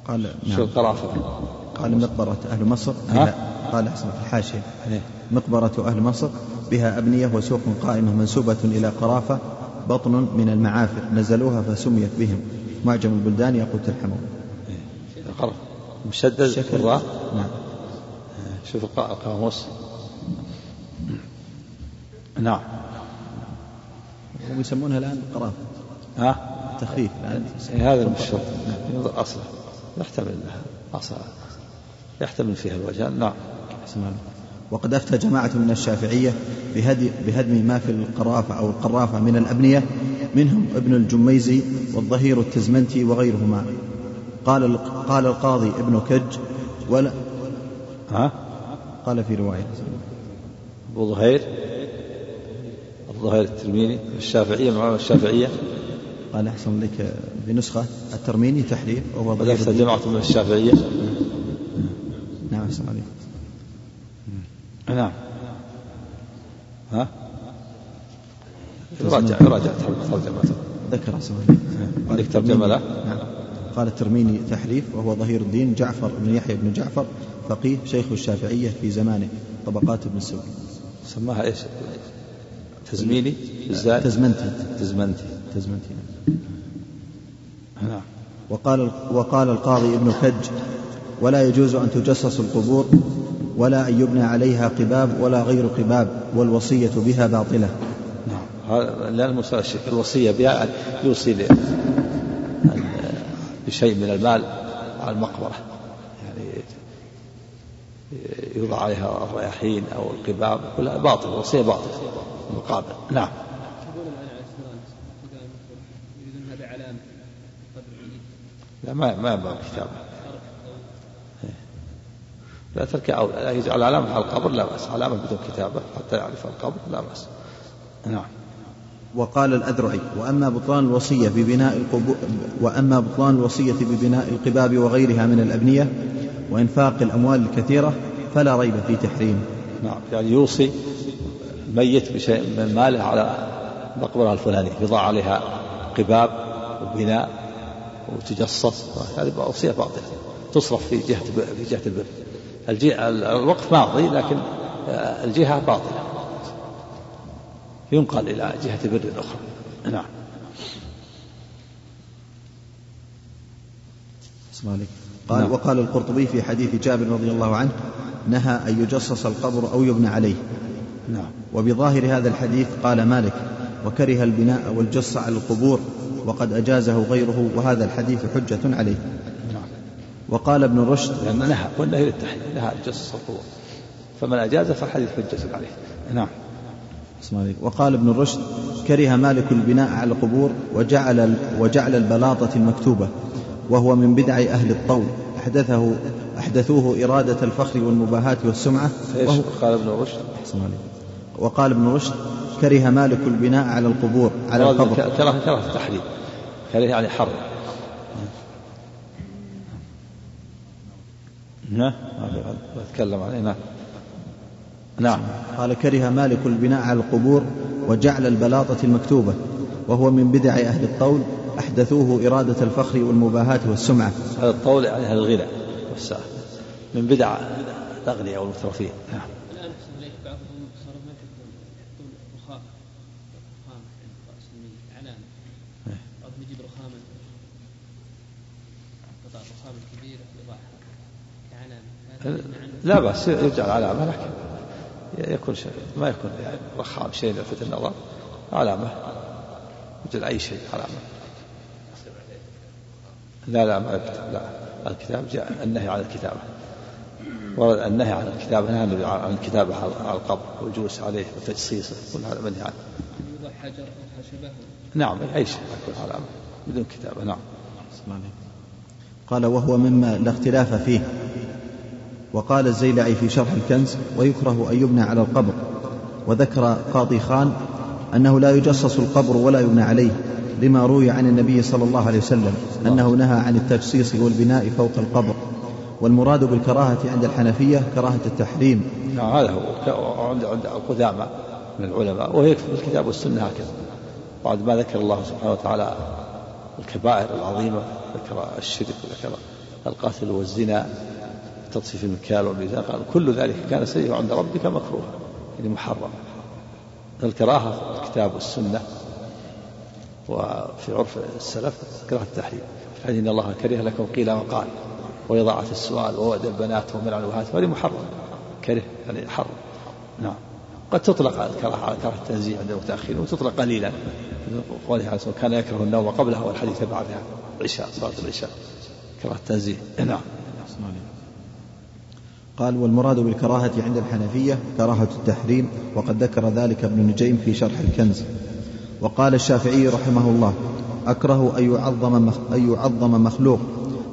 قال نعم. شو القرافة؟ قال مقبرة أهل مصر. قال أحسن في الحاشية إيه. مقبرة أهل مصر بها أبنية وسوق قائمة منسوبة إلى قرافة بطن من المعافر نزلوها فسميت بهم. معجم البلدان يقول ترحمون قرف مشدد الراء نعم. شوف القاموس. نعم. هم يسمونها الآن قرافة ها؟ تخفيف. الآن إيه، هذا المشهور نعم. أصلا. يحتمل أصلا. يحتمل فيها الوجهان. نعم. وقد أفتى جماعة من الشافعية بهدي بهدم ما في القرافة أو القرافة من الأبنية منهم ابن الجميزي والظهير التزمنتي وغيرهما. قال قال القاضي ابن كج ولا ها؟ قال في رواية. أبو ظهير؟ الظهير الترميني الشافعية من الشافعية. قال أحسن لك بنسخة. الترميني تحرير وهو ظهير جماعة من الشافعية. نعم أحسن عليك. نعم. ها؟ يراجع يراجع ترجمته ذكر أحسن عندك ترجمة له نعم. قال الترميني تحريف وهو ظهير الدين جعفر بن يحيى بن جعفر فقيه شيخ الشافعية في زمانه طبقات ابن السوق سماها إيش؟ تزميلي؟ الزاد تزمنتي. تزمنتي. تزمنتي. نعم. وقال وقال القاضي ابن كج ولا يجوز أن تجسس القبور ولا أن يبنى عليها قباب ولا غير قباب والوصية بها باطلة. نعم. هذا لا الوصية بها يوصي بشيء من المال على المقبرة. يعني يوضع عليها الرياحين أو القباب كلها باطل وصية باطل مقابل نعم. لا ما ما ينبغي كتابة لا ترك أو لا يجعل علامة على القبر لا بأس. علامة بدون كتابة حتى يعرف القبر لا بأس. نعم. وقال الأذرعي وأما بطلان الوصية ببناء القبو وأما بطلان الوصية ببناء القباب وغيرها من الأبنية وإنفاق الأموال الكثيرة فلا ريب في تحريم. نعم. يعني يوصي ميت بشيء من ماله على المقبرة الفلانية يضع عليها قباب وبناء وتجصص هذه وصية باطلة تصرف في جهة في جهة البر. الوقف ماضي لكن الجهة باطلة. ينقل إلى جهة بر أخرى. نعم. قال نعم. وقال القرطبي في حديث جابر رضي الله عنه نهى أن يجصص القبر أو يبنى عليه. نعم. وبظاهر هذا الحديث قال مالك وكره البناء والجص على القبور وقد أجازه غيره وهذا الحديث حجة عليه. نعم. وقال ابن رشد لأن نهى والنهي للتحريم نهى الجصص القبور. فمن أجاز فالحديث حجة عليه. نعم. وقال ابن رشد كره مالك البناء على القبور وجعل وجعل البلاطة المكتوبة وهو من بدع أهل الطول. أحدثه أحدثوه إرادة الفخر والمباهاة والسمعة وهو قال ابن رشد. وقال ابن رشد كره مالك البناء على القبور على القبر. كره كره التحريم كره يعني حرم نعم. نتكلم عليه نعم. نعم. قال كره مالك البناء على القبور وجعل البلاطة المكتوبة وهو من بدع أهل الطول أحدثوه إرادة الفخر والمباهاة والسمعة. هذا الطول يعني أهل الغنى والسعة من بدع الأغنياء والمترفين. نعم الآن إليك بعضهم صار ما يحطون رخاء رخامة عند رأس الميت علامة بعضهم يجيب رخامة قطع الرخام الكبيرة يضعها كعلامة لا بأس يجعل علامة لكن يكون شيء ما يكون يعني رخام شيء يلفت النظر. علامة مثل أي شيء علامة لا لا ما لا. الكتاب جاء النهي عن الكتابة. ورد النهي عن الكتابة عن الكتابة على القبر والجلوس عليه وتجصيصه كل هذا منهي عنه. حجر نعم أي شيء يكون علامة بدون كتابة نعم. قال وهو مما لا اختلاف فيه. وقال الزيلعي في شرح الكنز ويكره أن يبنى على القبر. وذكر قاضي خان أنه لا يجصص القبر ولا يبنى عليه لما روي عن النبي صلى الله عليه وسلم أنه نهى عن التجصيص والبناء فوق القبر. والمراد بالكراهة عند الحنفية كراهة التحريم. نعم هذا هو. عند عند من العلماء. ويكفي الكتاب والسنة هكذا. بعد ما ذكر الله سبحانه وتعالى الكبائر العظيمة ذكر الشرك وذكر القتل والزنا تطفيف المكيال والميزان قال كل ذلك كان سيئا عند ربك مكروها يعني محرم الكراهة في الكتاب والسنة وفي عرف السلف كراهة التحريم. في إن الله كره لكم قيل وقال وإضاعة السؤال ووعد البنات ومنع الوهات هذه محرم كره يعني حرم نعم. قد تطلق الكراهة على كراهة التنزيه عند المتأخرين وتطلق قليلا. قوله عليه وسلم كان يكره النوم قبلها والحديث بعدها. العشاء صلاة العشاء. كراهة التنزيه. نعم. قال والمراد بالكراهة عند الحنفية كراهة التحريم وقد ذكر ذلك ابن نجيم في شرح الكنز. وقال الشافعي رحمه الله أكره أن يعظم أن يعظم مخلوق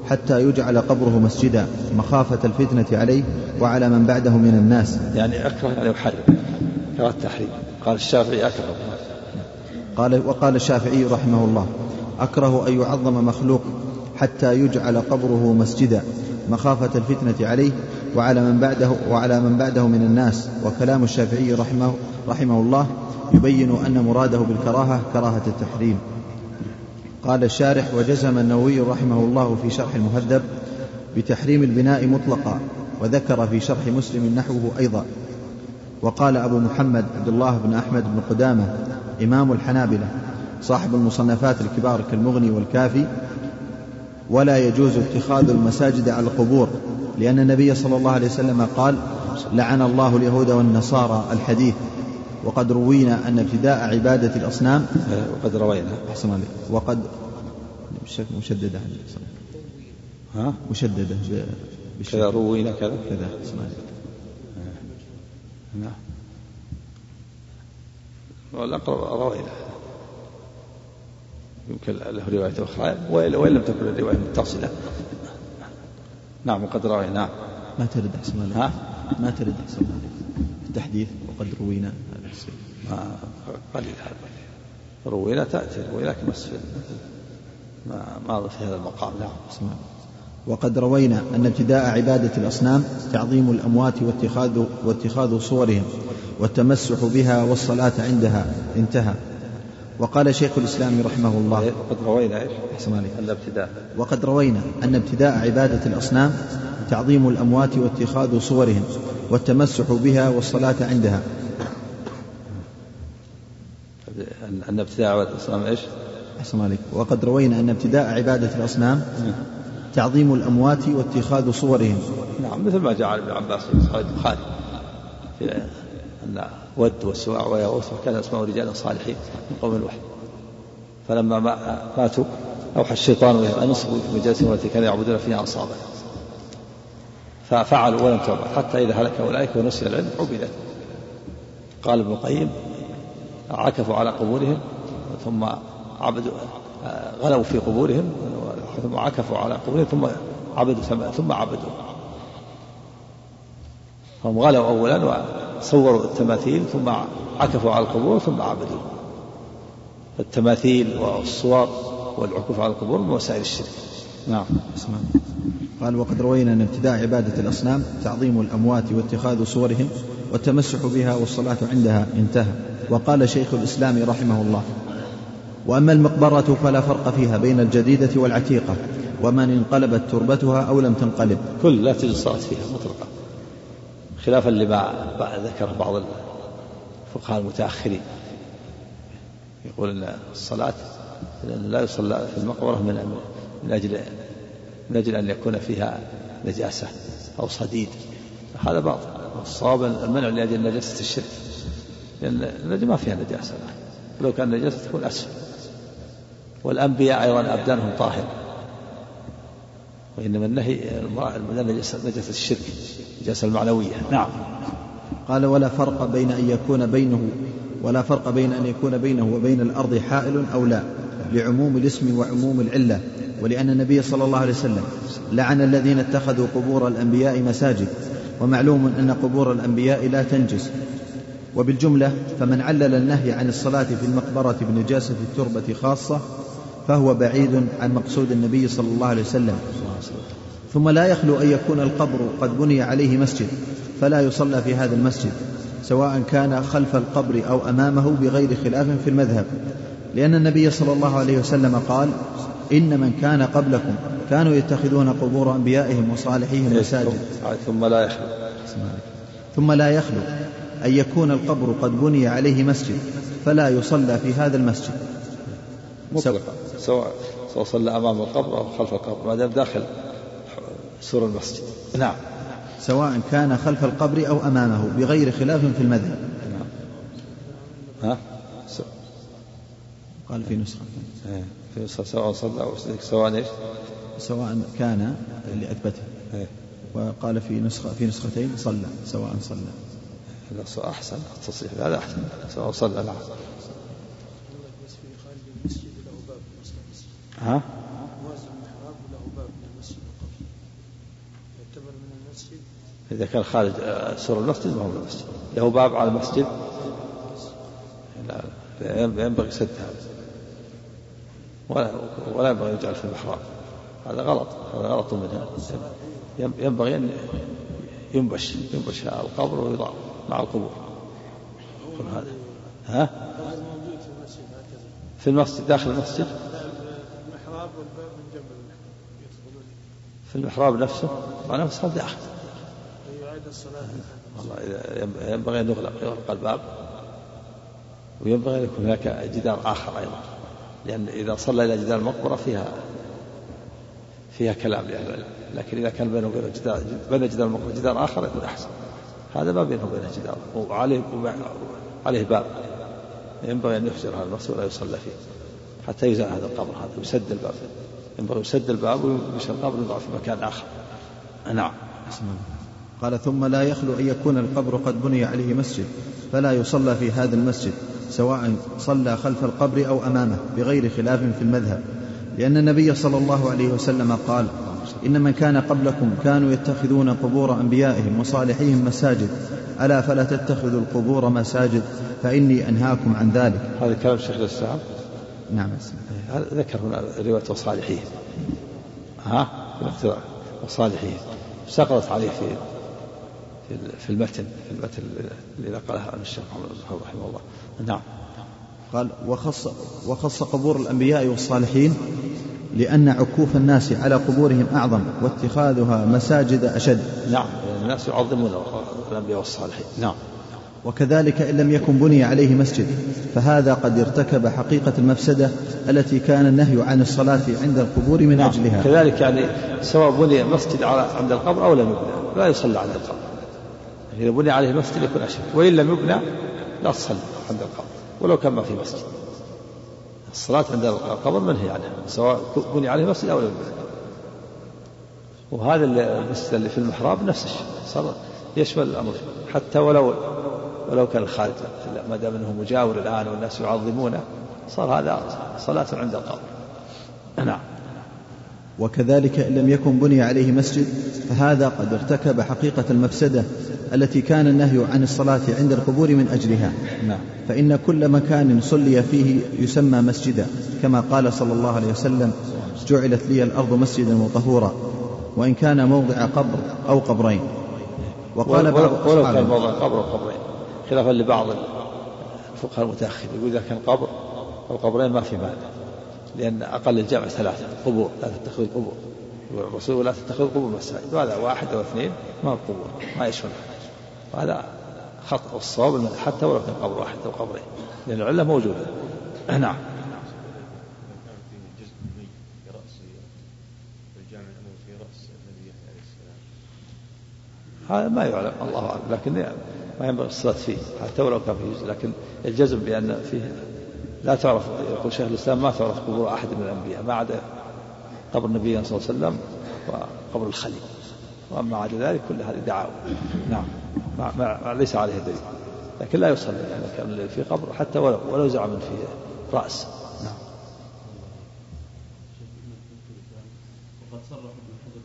حتى يجعل قبره مسجدا مخافة الفتنة عليه وعلى من بعده من الناس. يعني أكره أن يحرم كراهة التحريم. قال الشافعي أكره. قال وقال الشافعي رحمه الله أكره أن يعظم مخلوق حتى يجعل قبره مسجدا مخافة الفتنة عليه وعلى من بعده وعلى من بعده من الناس. وكلام الشافعي رحمه رحمه الله يبين أن مراده بالكراهة كراهة التحريم. قال الشارح وجزم النووي رحمه الله في شرح المهذب بتحريم البناء مطلقا وذكر في شرح مسلم نحوه أيضا. وقال أبو محمد عبد الله بن أحمد بن قدامة إمام الحنابلة صاحب المصنفات الكبار كالمغني والكافي ولا يجوز اتخاذ المساجد على القبور لأن النبي صلى الله عليه وسلم قال لعن الله اليهود والنصارى الحديث. وقد روينا أن ابتداء عبادة الأصنام وقد روينا. أحسن عليك وقد مشددة ها؟ مشددة كذا روينا كذا. كذا أحسن عليك نعم. والأقرب روينا. يمكن له رواية أخرى. وإن لم تكن الرواية متصلة نعم وقد روينا. نعم ما ترد أحسن عليك؟ ها؟ ما ترد أحسن عليك؟ التحديث وقد روينا. ما قليل هذا روينا تأتي روينا لكن بس ما ما في هذا المقام. نعم اسمع. وقد روينا أن ابتداء عبادة الأصنام تعظيم الأموات واتخاذ واتخاذ صورهم والتمسح بها والصلاة عندها انتهى. وقال شيخ الإسلام رحمه الله. وقد روينا إيش؟ أحسن عليك. الابتداء. وقد روينا أن ابتداء عبادة الأصنام تعظيم الأموات واتخاذ صورهم والتمسح بها والصلاة عندها. أن ابتداء عبادة الأصنام إيش؟ أحسن عليك. وقد روينا أن ابتداء عبادة الأصنام تعظيم الأموات واتخاذ صورهم. نعم مثل ما جاء عن ابن عباس في صحيح البخاري في أن ود وسواع ويغوث وكان أسماء رجال صالحين من قوم الوحي فلما ماتوا أوحى الشيطان إليهم أن يصبوا في مجالسهم التي كانوا يعبدون فيها أنصابا. ففعلوا ولم تعبد حتى إذا هلك أولئك ونسي العلم عبدت. قال ابن القيم عكفوا على قبورهم ثم عبدوا غلوا في قبورهم ثم عكفوا على قبورهم ثم عبدوا ثم عبدوا. هم غلوا أولا وصوروا التماثيل ثم عكفوا على القبور ثم عبدوا. التماثيل والصور والعكوف على القبور من وسائل الشرك. نعم اسمع. قال وقد روينا أن ابتداء عبادة الأصنام تعظيم الأموات واتخاذ صورهم والتمسح بها والصلاة عندها انتهى. وقال شيخ الإسلام رحمه الله وأما المقبرة فلا فرق فيها بين الجديدة والعتيقة ومن انقلبت تربتها أو لم تنقلب. كل لا تجوز الصلاة فيها مطلقا. خلافا لما ذكر بعض الفقهاء المتأخرين. يقول أن الصلاة لا يصلى في المقبرة من من أجل من أجل أن يكون فيها نجاسة أو صديد. هذا باطل. الصواب المنع لأجل نجاسة الشرك. لأن النجاسة ما فيها نجاسة لو كان نجاسة تكون أسفل. والأنبياء أيضا أبدانهم طاهرة وإنما النهي نجاسة الشرك. النجاسة المعنوية نعم. قال ولا فرق بين أن يكون بينه ولا فرق بين أن يكون بينه وبين الأرض حائل أو لا لعموم الاسم وعموم العلة. ولأن النبي صلى الله عليه وسلم لعن الذين اتخذوا قبور الأنبياء مساجد ومعلوم أن قبور الأنبياء لا تنجس. وبالجملة فمن علل النهي عن الصلاة في المقبرة بنجاسة التربة خاصة فهو بعيد عن مقصود النبي صلى الله عليه وسلم. ثم لا يخلو أن يكون القبر قد بني عليه مسجد فلا يصلى في هذا المسجد سواء كان خلف القبر أو أمامه بغير خلاف في المذهب. لأن النبي صلى الله عليه وسلم قال إن من كان قبلكم كانوا يتخذون قبور أنبيائهم وصالحيهم مساجد. ثم لا يخلو. ثم لا يخلو أن يكون القبر قد بني عليه مسجد فلا يصلى في هذا المسجد. مطلقا سواء سواء صلى أمام القبر أو خلف القبر ما دام داخل. سور المسجد. نعم. سواء كان خلف القبر أو أمامه بغير خلاف في المذهب. نعم ها؟ قال في نسخة. إيه، في نسخة سواء صلى أو سواء إيش؟ سواء كان لأثبته إيه. وقال في نسخة في نسختين صلى سواء صلى. هذا أحسن التصريح هذا أحسن. سواء صلى نعم بس في خارج المسجد له باب وسط المسجد ها؟ موازن المحراب له باب من المسجد القبر يعتبر من المسجد إذا كان خارج آه، سور المسجد ما هو المسجد له باب على المسجد لا ينبغي سد هذا ولا ولا ينبغي يجعل في المحراب. هذا غلط هذا غلط منها ينبغي أن ينبش ينبش القبر ويضع مع القبور. كل هذا. ها؟ في المسجد داخل المسجد؟ في المحراب نفسه؟ مع نفسه داخل والله إذا ينبغي أن يغلق يغلق الباب وينبغي أن يكون هناك جدار آخر أيضا لأن إذا صلى إلى جدار المقبرة فيها فيها كلام لأهل العلم لكن إذا كان بينه وبين جدار بين جدار المقبرة جدار آخر يكون أحسن. هذا ما بينه وبينه جدار وعليه عليه باب. ينبغي أن يفجر هذا المسجد ولا يصلى فيه حتى يزال هذا القبر هذا يسد الباب. ينبغي يسد الباب ويمشي القبر ويضع في مكان آخر. نعم. قال ثم لا يخلو أن يكون القبر قد بني عليه مسجد فلا يصلى في هذا المسجد سواء صلى خلف القبر أو أمامه بغير خلاف في المذهب. لأن النبي صلى الله عليه وسلم قال إن من كان قبلكم كانوا يتخذون قبور أنبيائهم وصالحيهم مساجد ألا فلا تتخذوا القبور مساجد فإني أنهاكم عن ذلك. هذا كلام شيخ الإسلام؟ نعم. ذكر هنا رواية وصالحيه ها؟ في الاقتراع وصالحيه سقطت عليه في في المتن في المتن اللي نقله عن الشيخ محمد الوهاب رحمه الله. نعم. قال وخص وخص قبور الأنبياء والصالحين لأن عكوف الناس على قبورهم أعظم واتخاذها مساجد أشد. نعم الناس يعظمون الأنبياء والصالحين. نعم. وكذلك إن لم يكن بني عليه مسجد فهذا قد ارتكب حقيقة المفسدة التي كان النهي عن الصلاة عند القبور من نعم. أجلها. كذلك يعني سواء بني مسجد على عند القبر أو لم يبنى لا يصلى عند القبر. إذا بني عليه مسجد يكون أشد. وإن لم يبنى لا تصلي عند القبر ولو كان ما في مسجد. الصلاة عند القبر منهي عنها سواء بني عليه مسجد أو لم يبنى. وهذا المسجد اللي في المحراب نفس الشيء صار يشمل الأمر. حتى ولو ولو كان خارج ما دام إنه مجاور الآن والناس يعظمونه صار هذا صلاة عند القبر. نعم. وكذلك إن لم يكن بني عليه مسجد فهذا قد ارتكب حقيقة المفسدة التي كان النهي عن الصلاة عند القبور من أجلها. نعم. فإن كل مكان صلي فيه يسمى مسجدا كما قال صلى الله عليه وسلم جعلت لي الأرض مسجدا وطهورا وإن كان موضع قبر أو قبرين. وقال بعض ولو, ولو كان موضع قبر وقبرين خلافا لبعض الفقهاء المتأخرين. يقول إذا كان قبر أو قبرين ما في مانع لأن أقل الجمع ثلاثة قبور لا تتخذ القبور الرسول لا تتخذ القبور مساجد. وهذا واحد أو اثنين ما هو قبور ما يشمل. وهذا خطأ والصواب المنع حتى ولو كان قبر واحد أو قبرين لأن العلة موجودة. نعم. هذا ما يعلم الله أعلم لكن ما ينبغي الصلاة فيه حتى ولو كان فيه لكن الجزم بأن فيه لا تعرف يقول شيخ الإسلام ما تعرف قبور أحد من الأنبياء ما عدا قبر النبي صلى الله عليه وسلم وقبر الخليل. وأما عدا ذلك كل هذه دعاوى. نعم. ما ما ليس عليه دليل. لكن لا يصلي يعني كان في قبر حتى ولو ولو زعم فيه رأس. نعم. وقد صرح ابن حجر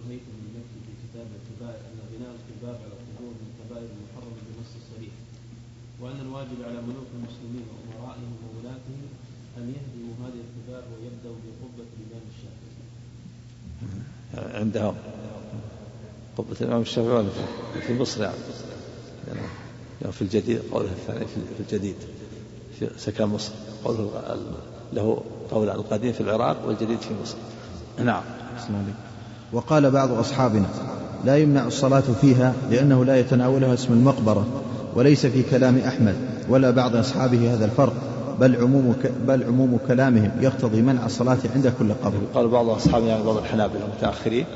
في كتاب الكبائر أن بناء الكباب على القبور من بنص وأن الواجب على ملوك المسلمين وأمرائهم وولاتهم أن يهدموا هذه ويبدأوا بقبة الإمام الشافعي. عندهم. قبة الإمام الشافعي في- في مصر يعني؟ لأنه في الجديد قوله الثاني في الجديد في سكن مصر قوله له قول القديم في العراق والجديد في مصر. نعم. وقال بعض أصحابنا لا يمنع الصلاة فيها لأنه لا يتناولها اسم المقبرة وليس في كلام أحمد ولا بعض أصحابه هذا الفرق بل عموم ك... بل عموم كلامهم يقتضي منع الصلاة عند كل قبر. قال بعض أصحابنا يعني بعض الحنابلة المتأخرين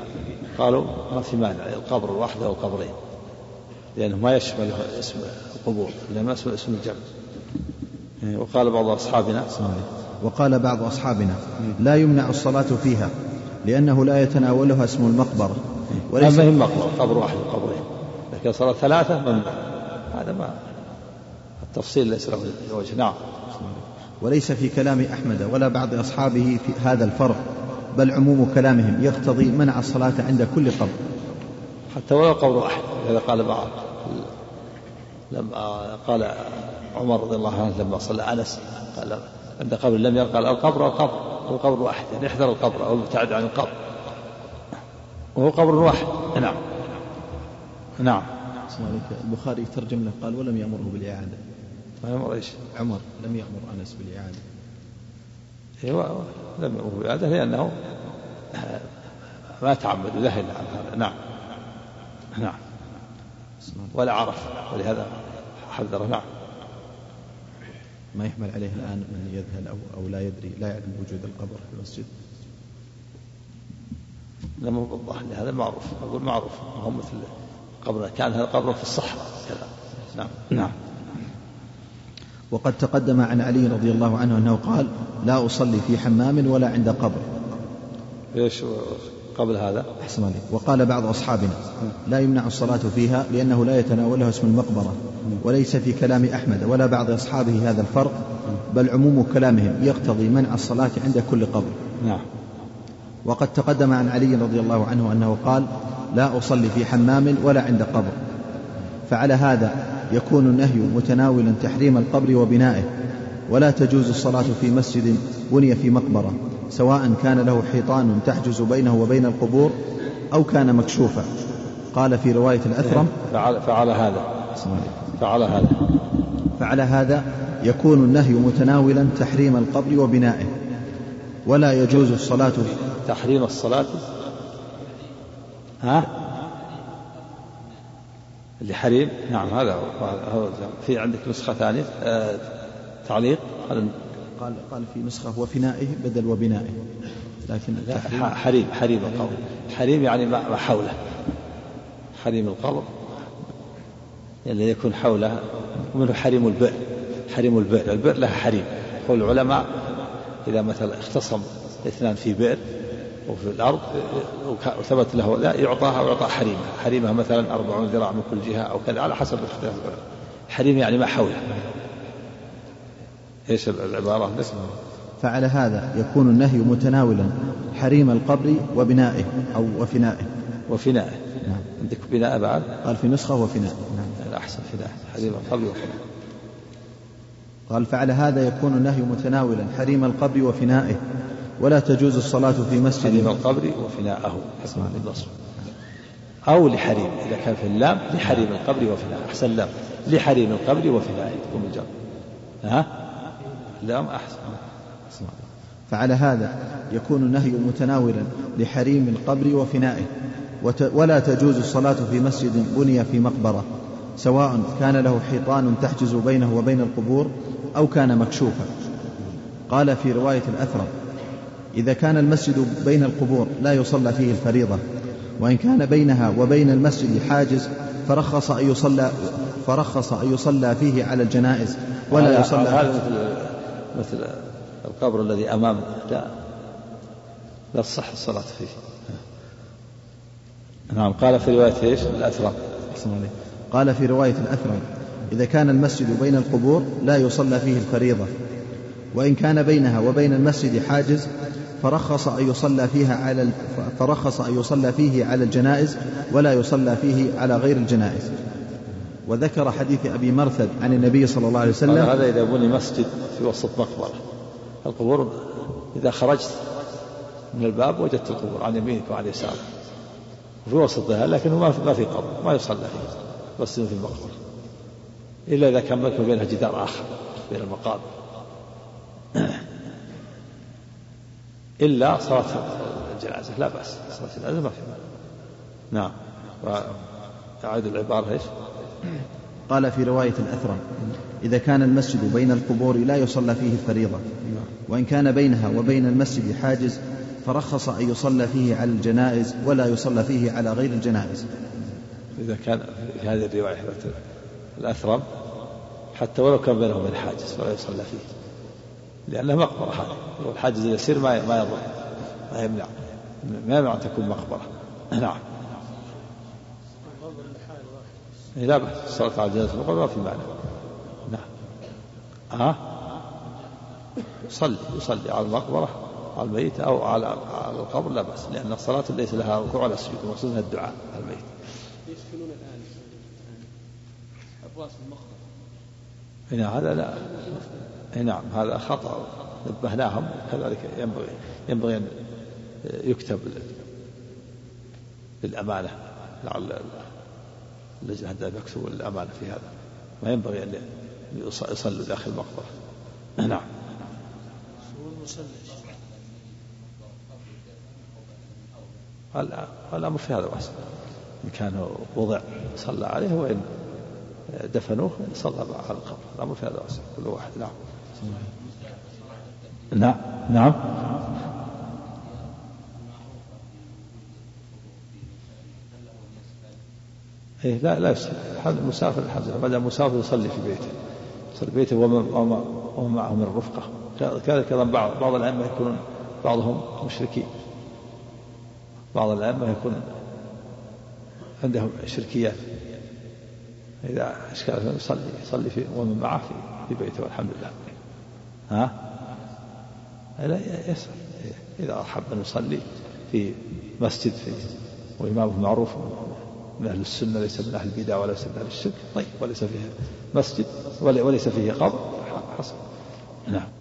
قالوا ما في مانع القبر الواحد أو القبرين لأنه ما يشمل اسم القبور لأنه ما يشمل اسم الجمع. وقال بعض أصحابنا وقال بعض أصحابنا لا يمنع الصلاة فيها لأنه لا يتناولها اسم المقبرة وليس ما هي مقبرة قبر واحد قبرين. لكن صلاة ثلاثة ممنوع. هذا ما التفصيل ليس له وجه. نعم. وليس في كلام أحمد ولا بعض أصحابه في هذا الفرق بل عموم كلامهم يقتضي منع الصلاة عند كل قبر. حتى ولو قبر واحد هذا قال بعض. لما قال عمر رضي الله عنه لما صلى أنس قال عند قبر لم يرى قال القبر القبر القبر واحد يعني احذر القبر أو ابتعد عن القبر. وهو قبر واحد. نعم. نعم. البخاري ترجم له قال ولم يأمره بالإعادة. ما يأمر إيش؟ عمر لم يأمر أنس بالإعادة. أيوه لم يأمره بالإعادة لأنه ما تعمد ذهل عن هذا. نعم. نعم. ولا عرف. ولهذا حذر. نعم. ما يحمل عليه الآن من يذهل أو, أو لا يدري لا يعلم وجود القبر في المسجد؟ لا مو بالظاهر. هذا معروف. أقول معروف. هو مثل قبر. كان هذا قبر في الصحراء. كذا. نعم. نعم. وقد تقدم عن علي رضي الله عنه أنه قال لا أصلي في حمام ولا عند قبر. إيش قبل هذا؟ أحسن عليك. وقال بعض أصحابنا لا يمنع الصلاة فيها لأنه لا يتناولها اسم المقبرة وليس في كلام أحمد ولا بعض أصحابه هذا الفرق بل عموم كلامهم يقتضي منع الصلاة عند كل قبر. نعم. وقد تقدم عن علي رضي الله عنه أنه قال لا أصلي في حمام ولا عند قبر فعلى هذا يكون النهي متناولا تحريم القبر وبنائه ولا تجوز الصلاة في مسجد بني في مقبرة. سواء كان له حيطان تحجز بينه وبين القبور أو كان مكشوفا. قال في رواية الأثرم فعل, فعل هذا. فعل هذا. فعلى هذا يكون النهي متناولا تحريم القبر وبنائه. ولا يجوز الصلاة تحريم الصلاة؟ ها؟ اللي حريم؟ نعم هذا هو. في عندك نسخة ثانية؟ آه تعليق؟ قال قال في نسخة وفنائه بدل وبنائه. لكن حريم حريم القبر حريم. يعني ما حوله. حريم القبر يعني يكون حوله. ومنه حريم البئر. حريم البئر. البئر لها حريم. يقول العلماء إذا مثلا اختصم اثنان في بئر وفي الأرض وثبت له لا يعطاها ويعطى حريمها. حريمها مثلا أربعون ذراع من كل جهة أو كذا على حسب اختلاف حريم يعني ما حوله. إيش العبارة؟ فعلى هذا يكون النهي متناولا حريم القبر وبنائه أو وفنائه. وفنائه. نعم. عندك بناء بعد؟ قال في نسخة وفناء. نعم. أحسن فناء. حريم القبر وفنائه قال فعلى هذا يكون النهي متناولا حريم القبر وفنائه. ولا تجوز الصلاة في مسجد. حريم القبر وفناءه. حسن النصر أو لحريم إذا كان في اللام لحريم القبر وفنائه أحسن اللام لحريم القبر وفنائه تكون بالجر ها؟ اللام أحسن. فعلى هذا يكون النهي متناولا لحريم القبر وفنائه. ولا تجوز الصلاة في مسجد بني في مقبرة سواء كان له حيطان تحجز بينه وبين القبور أو كان مكشوفا. قال في رواية الأثرم إذا كان المسجد بين القبور لا يصلى فيه الفريضة وإن كان بينها وبين المسجد حاجز فرخص أن يصلى فرخص أن يصلى فيه على الجنائز ولا يصلى هذا مثل مثل القبر الذي أمام لا لا تصح الصلاة فيه. نعم قال في رواية إيش؟ الأثرم قال في رواية الأثرم إذا كان المسجد بين القبور لا يصلى فيه الفريضة وإن كان بينها وبين المسجد حاجز فرخص أن يصلى فيها على فرخص أن يصلى فيه على الجنائز ولا يصلى فيه على غير الجنائز. وذكر حديث أبي مرثد عن النبي صلى الله عليه وسلم. هذا إذا بني مسجد في وسط مقبرة. القبور إذا خرجت من الباب وجدت القبور عن يمينك وعن يسارك. في وسطها لكنه ما في ما في قبر ما يصلى فيه بس في المقبرة. إلا إذا كان بينك وبينها جدار آخر بين المقابر. [CLEARS THROAT] إلا صلاة الجنازة لا بأس. صلاة الجنازة ما في نعم. أعد العبارة إيش؟ قال في رواية الأثرم إذا كان المسجد بين القبور لا يصلى فيه الفريضة وإن كان بينها وبين المسجد حاجز فرخص أن يصلى فيه على الجنائز ولا يصلى فيه على غير الجنائز. إذا كان في هذه الرواية الأثرم حتى ولو كان بينهم وبين حاجز ولا يصلى فيه لأنها مقبرة هذه. والحاجز اليسير ما ما يضر ما يمنع ما يمنع أن تكون مقبرة. نعم إيه، لا بأس. الصلاة على جنازة المقبرة ما في معنى نعم. ها يصلي يصلي على المقبرة على الميت أو على على القبر لا بأس. لأن الصلاة ليس لها ركوع ولا سجود المقصود الدعاء على الميت. يسكنون الآن. المقبرة. هنا هذا لا. اي نعم هذا خطأ. نبهناهم. كذلك ينبغي ينبغي أن يكتب للأمانة لعل اللجنة هذا يكتب الأمانة في هذا. ما ينبغي أن يصلوا داخل المقبرة. نعم. الأمر في هذا واسع إن كان وضع صلى عليه وإن دفنوه صلى على القبر. الأمر في هذا واسع كل واحد. نعم. نعم. نعم. إيه لا لا يصلي المسافر الحمد لله بدأ مسافر يصلي في بيته. يصلي في بيته ومن, ومن معه من الرفقة كذلك أيضا بعض بعض الأئمة يكونون بعضهم مشركين. بعض الأئمة يكون عندهم شركيات. إذا أشكال يصلي يصلي في ومن معه في, في بيته والحمد لله. ها؟ لا يسأل إذا أحب أن يصلي في مسجد في وإمامه معروف. من أهل السنة ليس من أهل البدع وليس من أهل الشرك. طيب وليس فيه مسجد وليس فيه قبر. حصل. نعم.